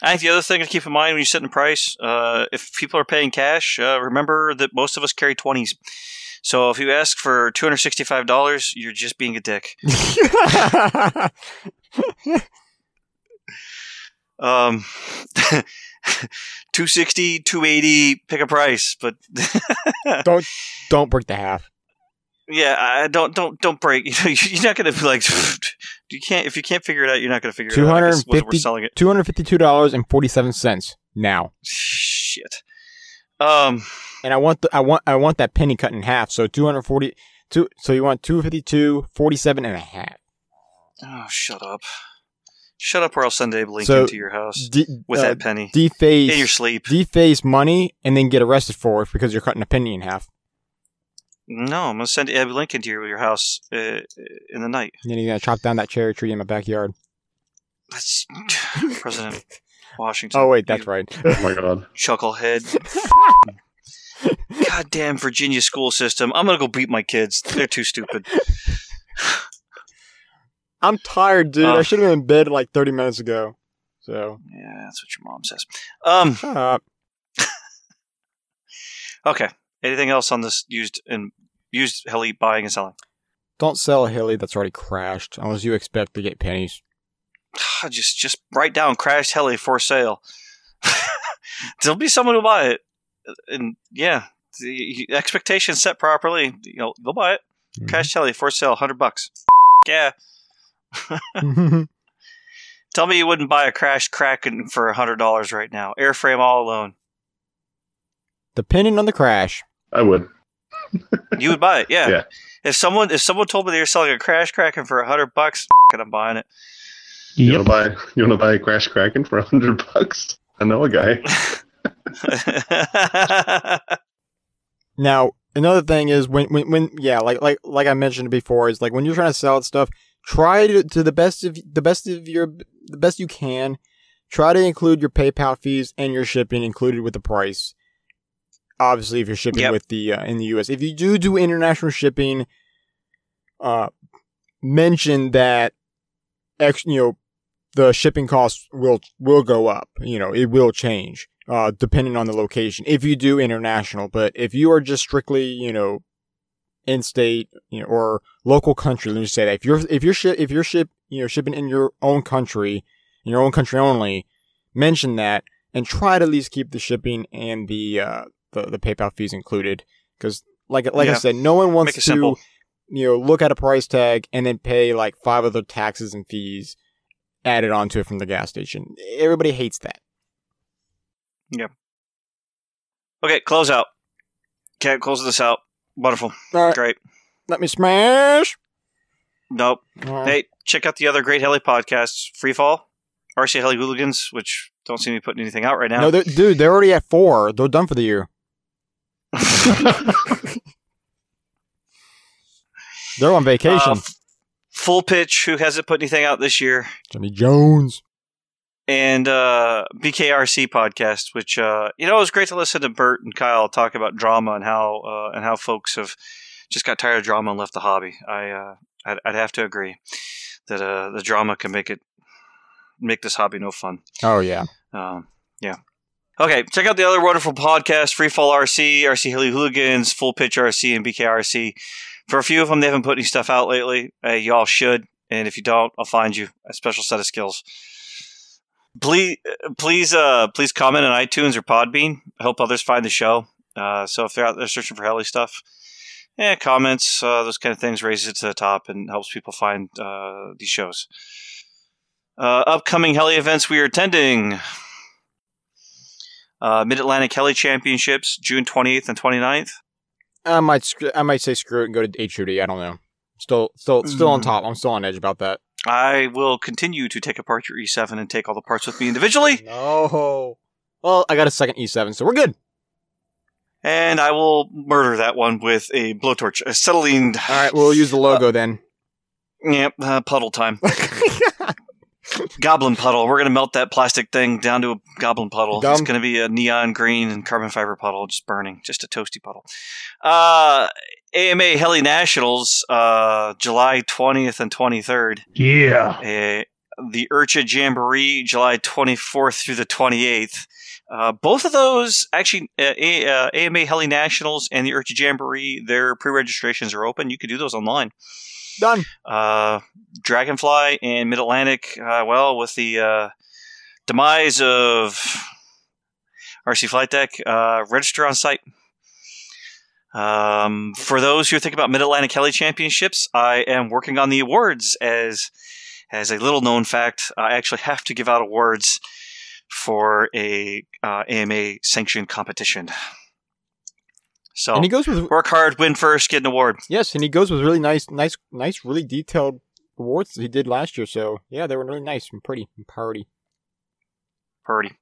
I think the other thing to keep in mind when you're setting the price, uh, if people are paying cash, uh, remember that most of us carry 20s. So if you ask for $265, you're just being a dick. [laughs] Um, [laughs] 260, 280, pick a price, but [laughs] don't don't break the half. Yeah, I don't don't don't break. [laughs] You know, you're not gonna be like [laughs] you can't if you can't figure it out, you're not gonna figure it out. I hundred guess and was what we're selling it. two hundred fifty two dollars and forty seven cents now. Shit. Um, And I want the, I want I want that penny cut in half. So two hundred forty two. So you want two fifty two forty seven and a half. oh, shut up, shut up, or I'll send Abe Lincoln So, to your house De- with uh, that penny deface in your sleep. deface money and then get arrested for it because you're cutting a penny in half. No, I'm gonna send Abe Lincoln to your, your house uh, in the night. And then you're gonna chop down that cherry tree in my backyard. That's [sighs] President [laughs] Washington. Oh wait, that's right. Oh my god. [laughs] chucklehead. [laughs] Goddamn Virginia school system. I'm gonna go beat my kids. They're too stupid. [sighs] I'm tired, dude. I should have been in bed like thirty minutes ago. So Yeah, that's what your mom says. Um. shut up. Okay. Anything else on this used and used heli buying and selling? Don't sell a heli that's already crashed unless you expect to get pennies. [sighs] Just just write down crashed heli for sale. [laughs] There'll be someone who'll buy it, and yeah, the expectations set properly. You know, they'll buy it. Mhm. Crashed heli for sale, hundred bucks. [laughs] Yeah. [laughs] Tell me you wouldn't buy a crashed Kraken for hundred dollars right now. Airframe all alone. Depending on the crash. I would. You would buy it, yeah. Yeah. If someone if someone told me they were selling a crash kraken for a hundred bucks, [laughs] I'm buying it. You Yep. wanna buy you wanna buy a Crash Kraken for a hundred bucks? I know a guy. [laughs] Now, another thing is when, when, when, yeah, like, like, like I mentioned before, is like when you're trying to sell stuff, try to, to the best of, the best of your, the best you can, try to include your PayPal fees and your shipping included with the price. Obviously, if you're shipping Yep. with the, uh, in the US. If you do do international shipping, uh, mention that, ex, you know, the shipping costs will, will go up. You know, it will change uh, depending on the location. If you do international, but if you are just strictly, you know, in-state, you know, or local country, let me just say that if you're if you're ship if you're ship you know shipping in your own country, in your own country only, mention that and try to at least keep the shipping and the uh, the, the PayPal fees included, because like like I said, no one wants to simple. you know look at a price tag and then pay like five other taxes and fees added onto it from the gas station. Everybody hates that. Yep. Okay, close out. Okay, close this out. Wonderful. All right, Great. let me smash. Nope. Right. Hey, check out the other great heli podcasts. Freefall, RC Heli Hooligans, which don't seem to be putting anything out right now. No, they're, dude, they're already at four. They're done for the year. [laughs] They're on vacation. Uh, Full Pitch, who hasn't put anything out this year, Jimmy Jones. and uh, BKRC podcast, which uh, you know it was great to listen to Bert and Kyle talk about drama and how uh, and how folks have just got tired of drama and left the hobby. I uh, I'd, I'd have to agree that uh, the drama can make it make this hobby no fun. Oh yeah. Um, yeah. Okay, check out the other wonderful podcasts: Freefall RC, RC Heli Hooligans, Full Pitch RC, and BKRC. For a few of them, they haven't put any stuff out lately. Uh, y'all should, and if you don't, I'll find you a special set of skills. Please, please, uh, please comment on iTunes or Podbean. Help others find the show. Uh, so if they're out there searching for heli stuff, yeah, comments, uh, those kind of things, raises it to the top and helps people find uh, these shows. Uh, upcoming heli events we are attending. Uh, Mid Atlantic Heli Championships, June 28th and 29th. I might I might say screw it and go to HOD. I don't know. Still still still on Mm. top. I'm still on edge about that. I will continue to take apart your E7 and take all the parts with me individually, No. Well, I got a second E7, so we're good. and I will murder that one with a blowtorch, acetylene. All right, we'll use the logo then. Yep, uh, puddle time. [laughs] goblin puddle. We're gonna melt that plastic thing down to a goblin puddle. It's gonna be a neon green and carbon fiber puddle, just burning, just a toasty puddle. Uh, AMA Heli Nationals, uh, July twentieth and twenty third. Yeah. Uh, the IRCHA Jamboree, July 24th through the 28th. Uh, both of those, actually, uh, A- uh, AMA Heli Nationals and the IRCHA Jamboree, their pre registrations are open. You can do those online. Done. Uh, Dragonfly and Mid Atlantic, uh, well, with the uh, demise of RC Flight Deck, uh, register on site. Um, for those who think about Mid Atlantic Heli Championships, I am working on the awards as as a little known fact. I actually have to give out awards for a uh, AMA sanctioned competition. So And he goes with work hard, win first, get an award. yes, and he goes with really nice, nice, nice, really detailed awards that he did last year. So yeah, they were really nice and pretty and party. Purdy.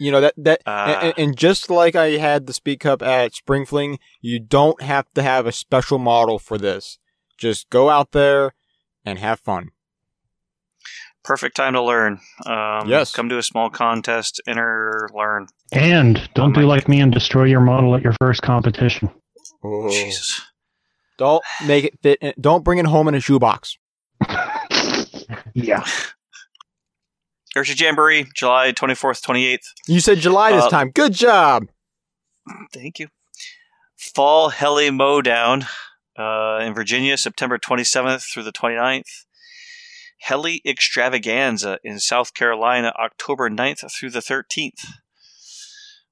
You know that that Uh, and, and just like I had the Speed Cup at Spring Fling, you don't have to have a special model for this. Just go out there and have fun. Perfect time to learn. Um, Yes. Come to a small contest, enter, learn. And don't Oh do my- like me and destroy your model at your first competition. Oh. Jesus. Don't make it fit. In, don't bring it home in a shoebox. [laughs] Yeah. IRCHA Jamboree, July 24th, 28th. You said July this Uh, time. Good job. Thank you. Fall Heli Mowdown uh, in Virginia, September 27th through the 29th. Heli Extravaganza in South Carolina, October 9th through the 13th.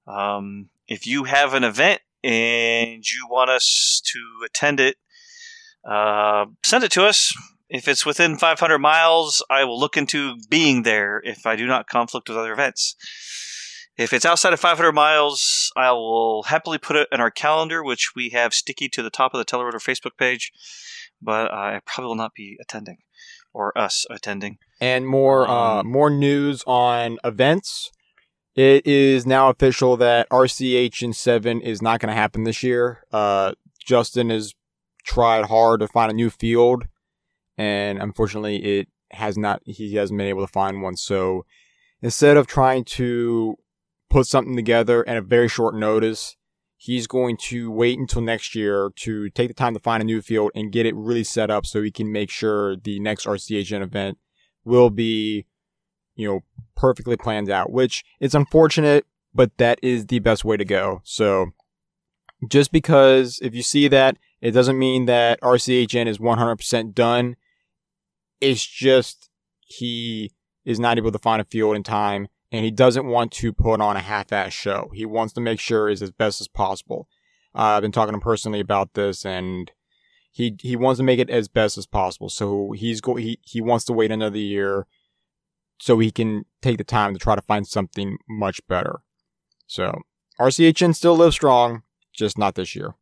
Um, if you have an event and you want us to attend it, uh, send it to us. If it's within 500 miles, I will look into being there if I do not conflict with other events. If it's outside of 500 miles, I will happily put it in our calendar, which we have sticky to the top of the Telerotor Facebook page. But I probably will not be attending, or us attending. And more uh, Um, more news on events. It is now official that RCHN seven is not going to happen this year. Uh, Justin has tried hard to find a new field, and unfortunately, it has not. He hasn't been able to find one. So instead of trying to put something together at a very short notice, he's going to wait until next year to take the time to find a new field and get it really set up so he can make sure the next RCHN event will be, you know, perfectly planned out, which it's unfortunate, but that is the best way to go. So just because if you see that, it doesn't mean that RCHN is 100% done. It's just he is not able to find a field in time and he doesn't want to put on a half-ass show. He wants to make sure it's as best as possible. Uh, I've been talking to him personally about this and he he wants to make it as best as possible. So he's go he, he wants to wait another year so he can take the time to try to find something much better. So RCHN still lives strong, just not this year.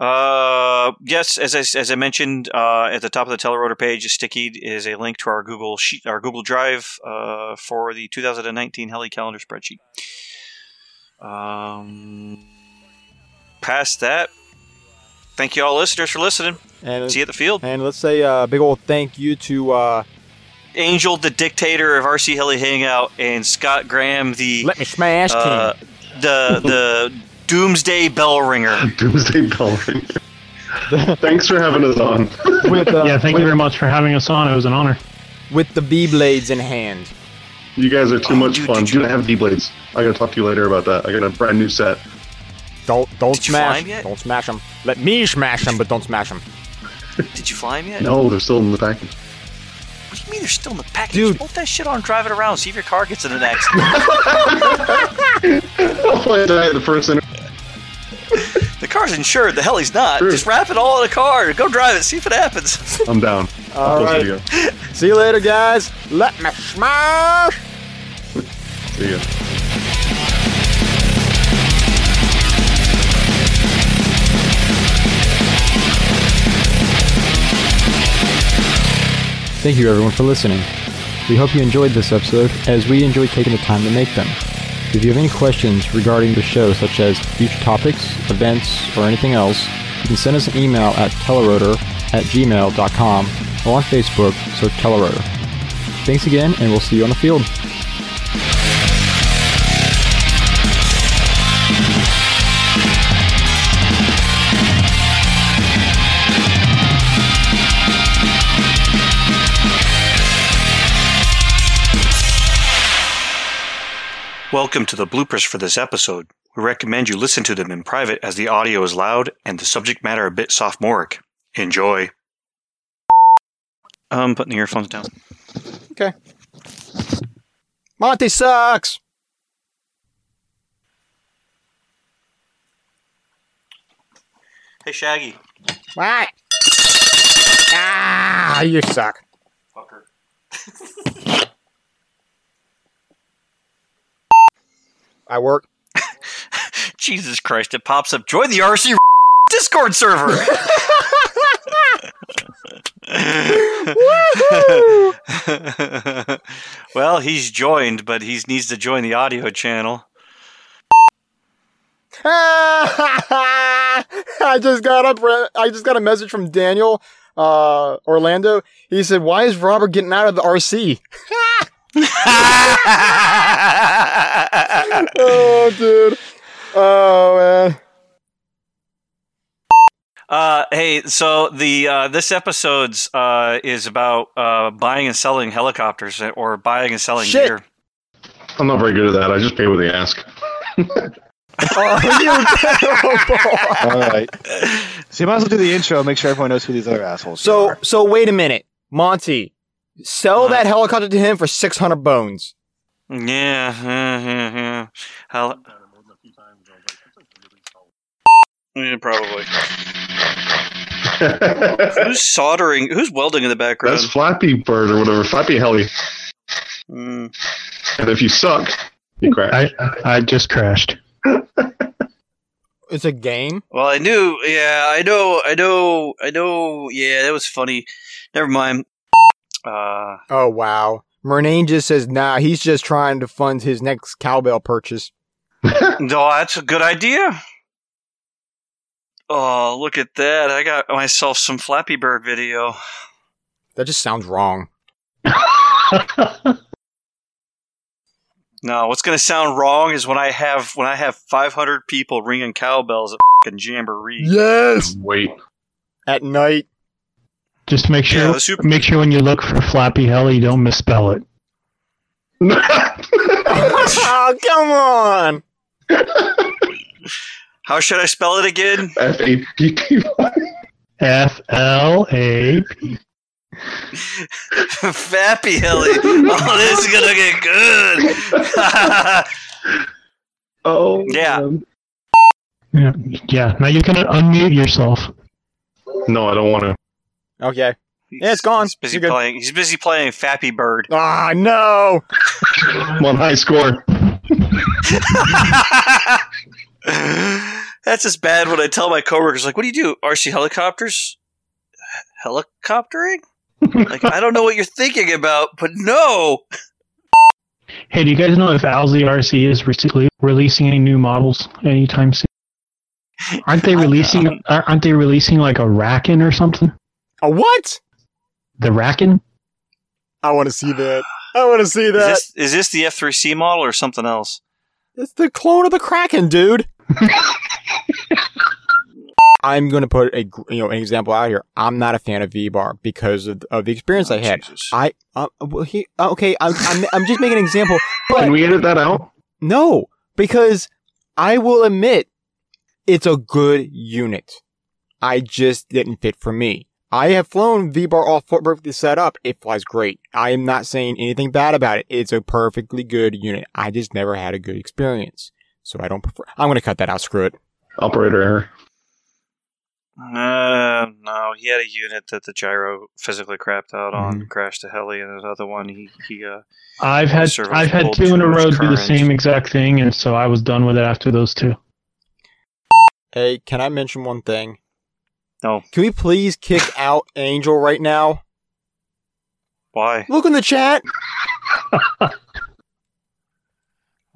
Uh, yes, as I, as I mentioned uh, at the top of the Telerotor page, is Sticky is a link to our Google sheet, our Google Drive uh, for the 2019 Heli calendar spreadsheet. Um, past that, thank you all listeners for listening. And See you at the field. and let's say a big old thank you to uh, Angel, the dictator of RC Heli Hangout, and Scott Graham, the Let Me Smash King. uh, the the [laughs] Doomsday Bell Ringer. [laughs] Doomsday Bell Ringer. Thanks for having us on. [laughs] with, uh, yeah, thank with, you very much for having us on. It was an honor. with the B blades in hand. You guys are too Oh, much dude, fun. did You you- don't have D blades. I gotta talk to you later about that. I got a brand new set. Don't don't Did smash. yet? Don't smash them. Let me smash them, but don't smash them. Did you fly him yet? No, they're still in the package. What do you mean they're still in the package? Dude. Put that shit on, and drive it around, see if your car gets in an accident. [laughs] I'll play that at the first inter- the car's insured. The hell he's not. True. Just wrap it all in a car. Go drive it. See if it happens. I'm down. All I'll right. See you later, guys. Let me smash. See ya. Thank you, everyone, for listening. We hope you enjoyed this episode, as we enjoyed taking the time to make them. If you have any questions regarding the show, such as future topics, events, or anything else, you can send us an email at telerotor at gmail.com or on Facebook, search Telerotor. Thanks again, and we'll see you on the field. Welcome to the bloopers for this episode. We recommend you listen to them in private as the audio is loud and the subject matter a bit sophomoric. Enjoy. I'm putting the earphones down. Okay. Monty sucks! Hey, Shaggy. What? Ah, you suck. Fucker. [laughs] I work. [laughs] Jesus Christ, it pops up. Join the RC [laughs] Discord server. [laughs] well, he's joined, but he needs to join the audio channel. I just got up. I just got a message from Daniel uh, Orlando. He said, "Why is Robert getting out of the RC?" [laughs] oh, dude. Oh man. Uh, hey, so the uh, this episode's uh, is about uh, buying and selling helicopters or buying and selling Shit. gear. I'm not very good at that. I just pay what they ask. Oh, [laughs] you terrible. All right. So you might as well do the intro. Make sure everyone knows who these other assholes So, are. so wait a minute, Monty. Sell that helicopter to him for six hundred bones. Yeah, yeah, yeah, yeah. Hel- yeah, probably. [laughs] Who's soldering? Who's welding in the background? That's Flappy Bird or whatever. Flappy Heli. Mm. And if you suck, You crashed. I I just crashed. [laughs] It's a game. Well, I knew. Yeah, I know. I know. I know. Yeah, that was funny. Never mind. Uh, Oh wow. Murnane just says, nah, he's just trying to fund his next cowbell purchase. [laughs] no, that's a good idea. Oh, look at that! I got myself some Flappy Bird video. That just sounds wrong. [laughs] No, what's going to sound wrong is when I have when I have 500 people ringing cowbells at fucking Jamboree. Yes. Wait. At night. Just make sure Yeah, super- make sure when you look for Flappy Hell, you don't misspell it. oh, [laughs] [laughs] come on. How should I spell it again? F A P P Y. F L A. [laughs] Fappy Hilly. Oh, this is gonna get good. Oh. Yeah. man. Yeah, yeah. Now you can unmute yourself. No, I don't want to. Okay. Yeah, it's gone. He's busy You're good. playing. He's busy playing Fappy Bird. Ah, no. [laughs] I'm high score. [laughs] That's just bad when I tell my coworkers, like, "What do you do? RC helicopters? Helicoptering? like, I don't know what you're thinking about, but no." Hey, do you guys know if Alzi RC is re- releasing any new models anytime soon? Aren't they [laughs] releasing? Aren't they releasing like a Rackin or something? A what? The Rackin? I want to see that. I want to see that. Is this is this the F3C model or something else? It's the clone of the Kraken, dude. [laughs] I'm going to put a you know an example out here. I'm not a fan of V-Bar because of, of the experience I had. Jesus. I uh, well, he okay. I'm, I'm I'm just making an example, [laughs] but Can we edit that out? no, because I will admit it's a good unit. I just didn't fit for me. I have flown V-Bar all perfectly set up. It flies great. I am not saying anything bad about it. It's a perfectly good unit. I just never had a good experience. So I don't prefer. I'm going to cut that out. Screw it. Operator error. Uh, no, he had a unit that the gyro physically crapped out on, Mm-hmm. crashed a heli, and another one he he uh I've had I've had two in a row do the same exact thing, and so I was done with it after those two. Hey, can I mention one thing? No. Can we please kick [laughs] out Angel right now? why? Look in the chat. [laughs]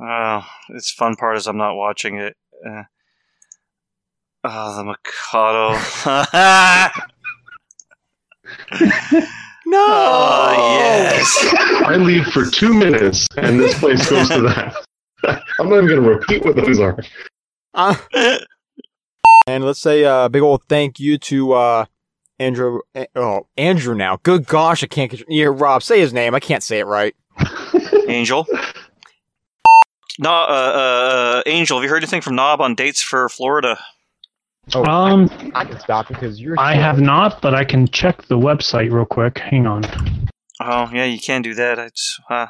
Oh, it's fun part is I'm not watching it. Uh, oh, the Mikado. [laughs] No. oh yes. I leave for two minutes, and this place goes to that. I'm not even going to repeat what those are. Uh, and let's say a big old thank you to uh, Andrew. eh, Oh, Andrew. Now, good gosh, I can't get. Yeah, Rob, say his name. I can't say it right. [laughs] Angel. No, uh, uh, uh, Angel. Have you heard anything from Knob on dates for Florida? Oh, Um, I can stop because you're. I have not, but I can check the website real quick. Hang on. Oh, yeah, you can do that. It's, uh,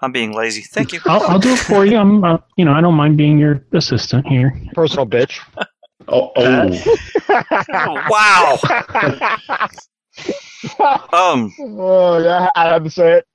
I'm being lazy. Thank you. I'll, I'll do it for you. I'm, uh, you know, I don't mind being your assistant here. personal bitch. [laughs] Oh, oh. [laughs] wow. [laughs] Um, oh yeah, I had to say it.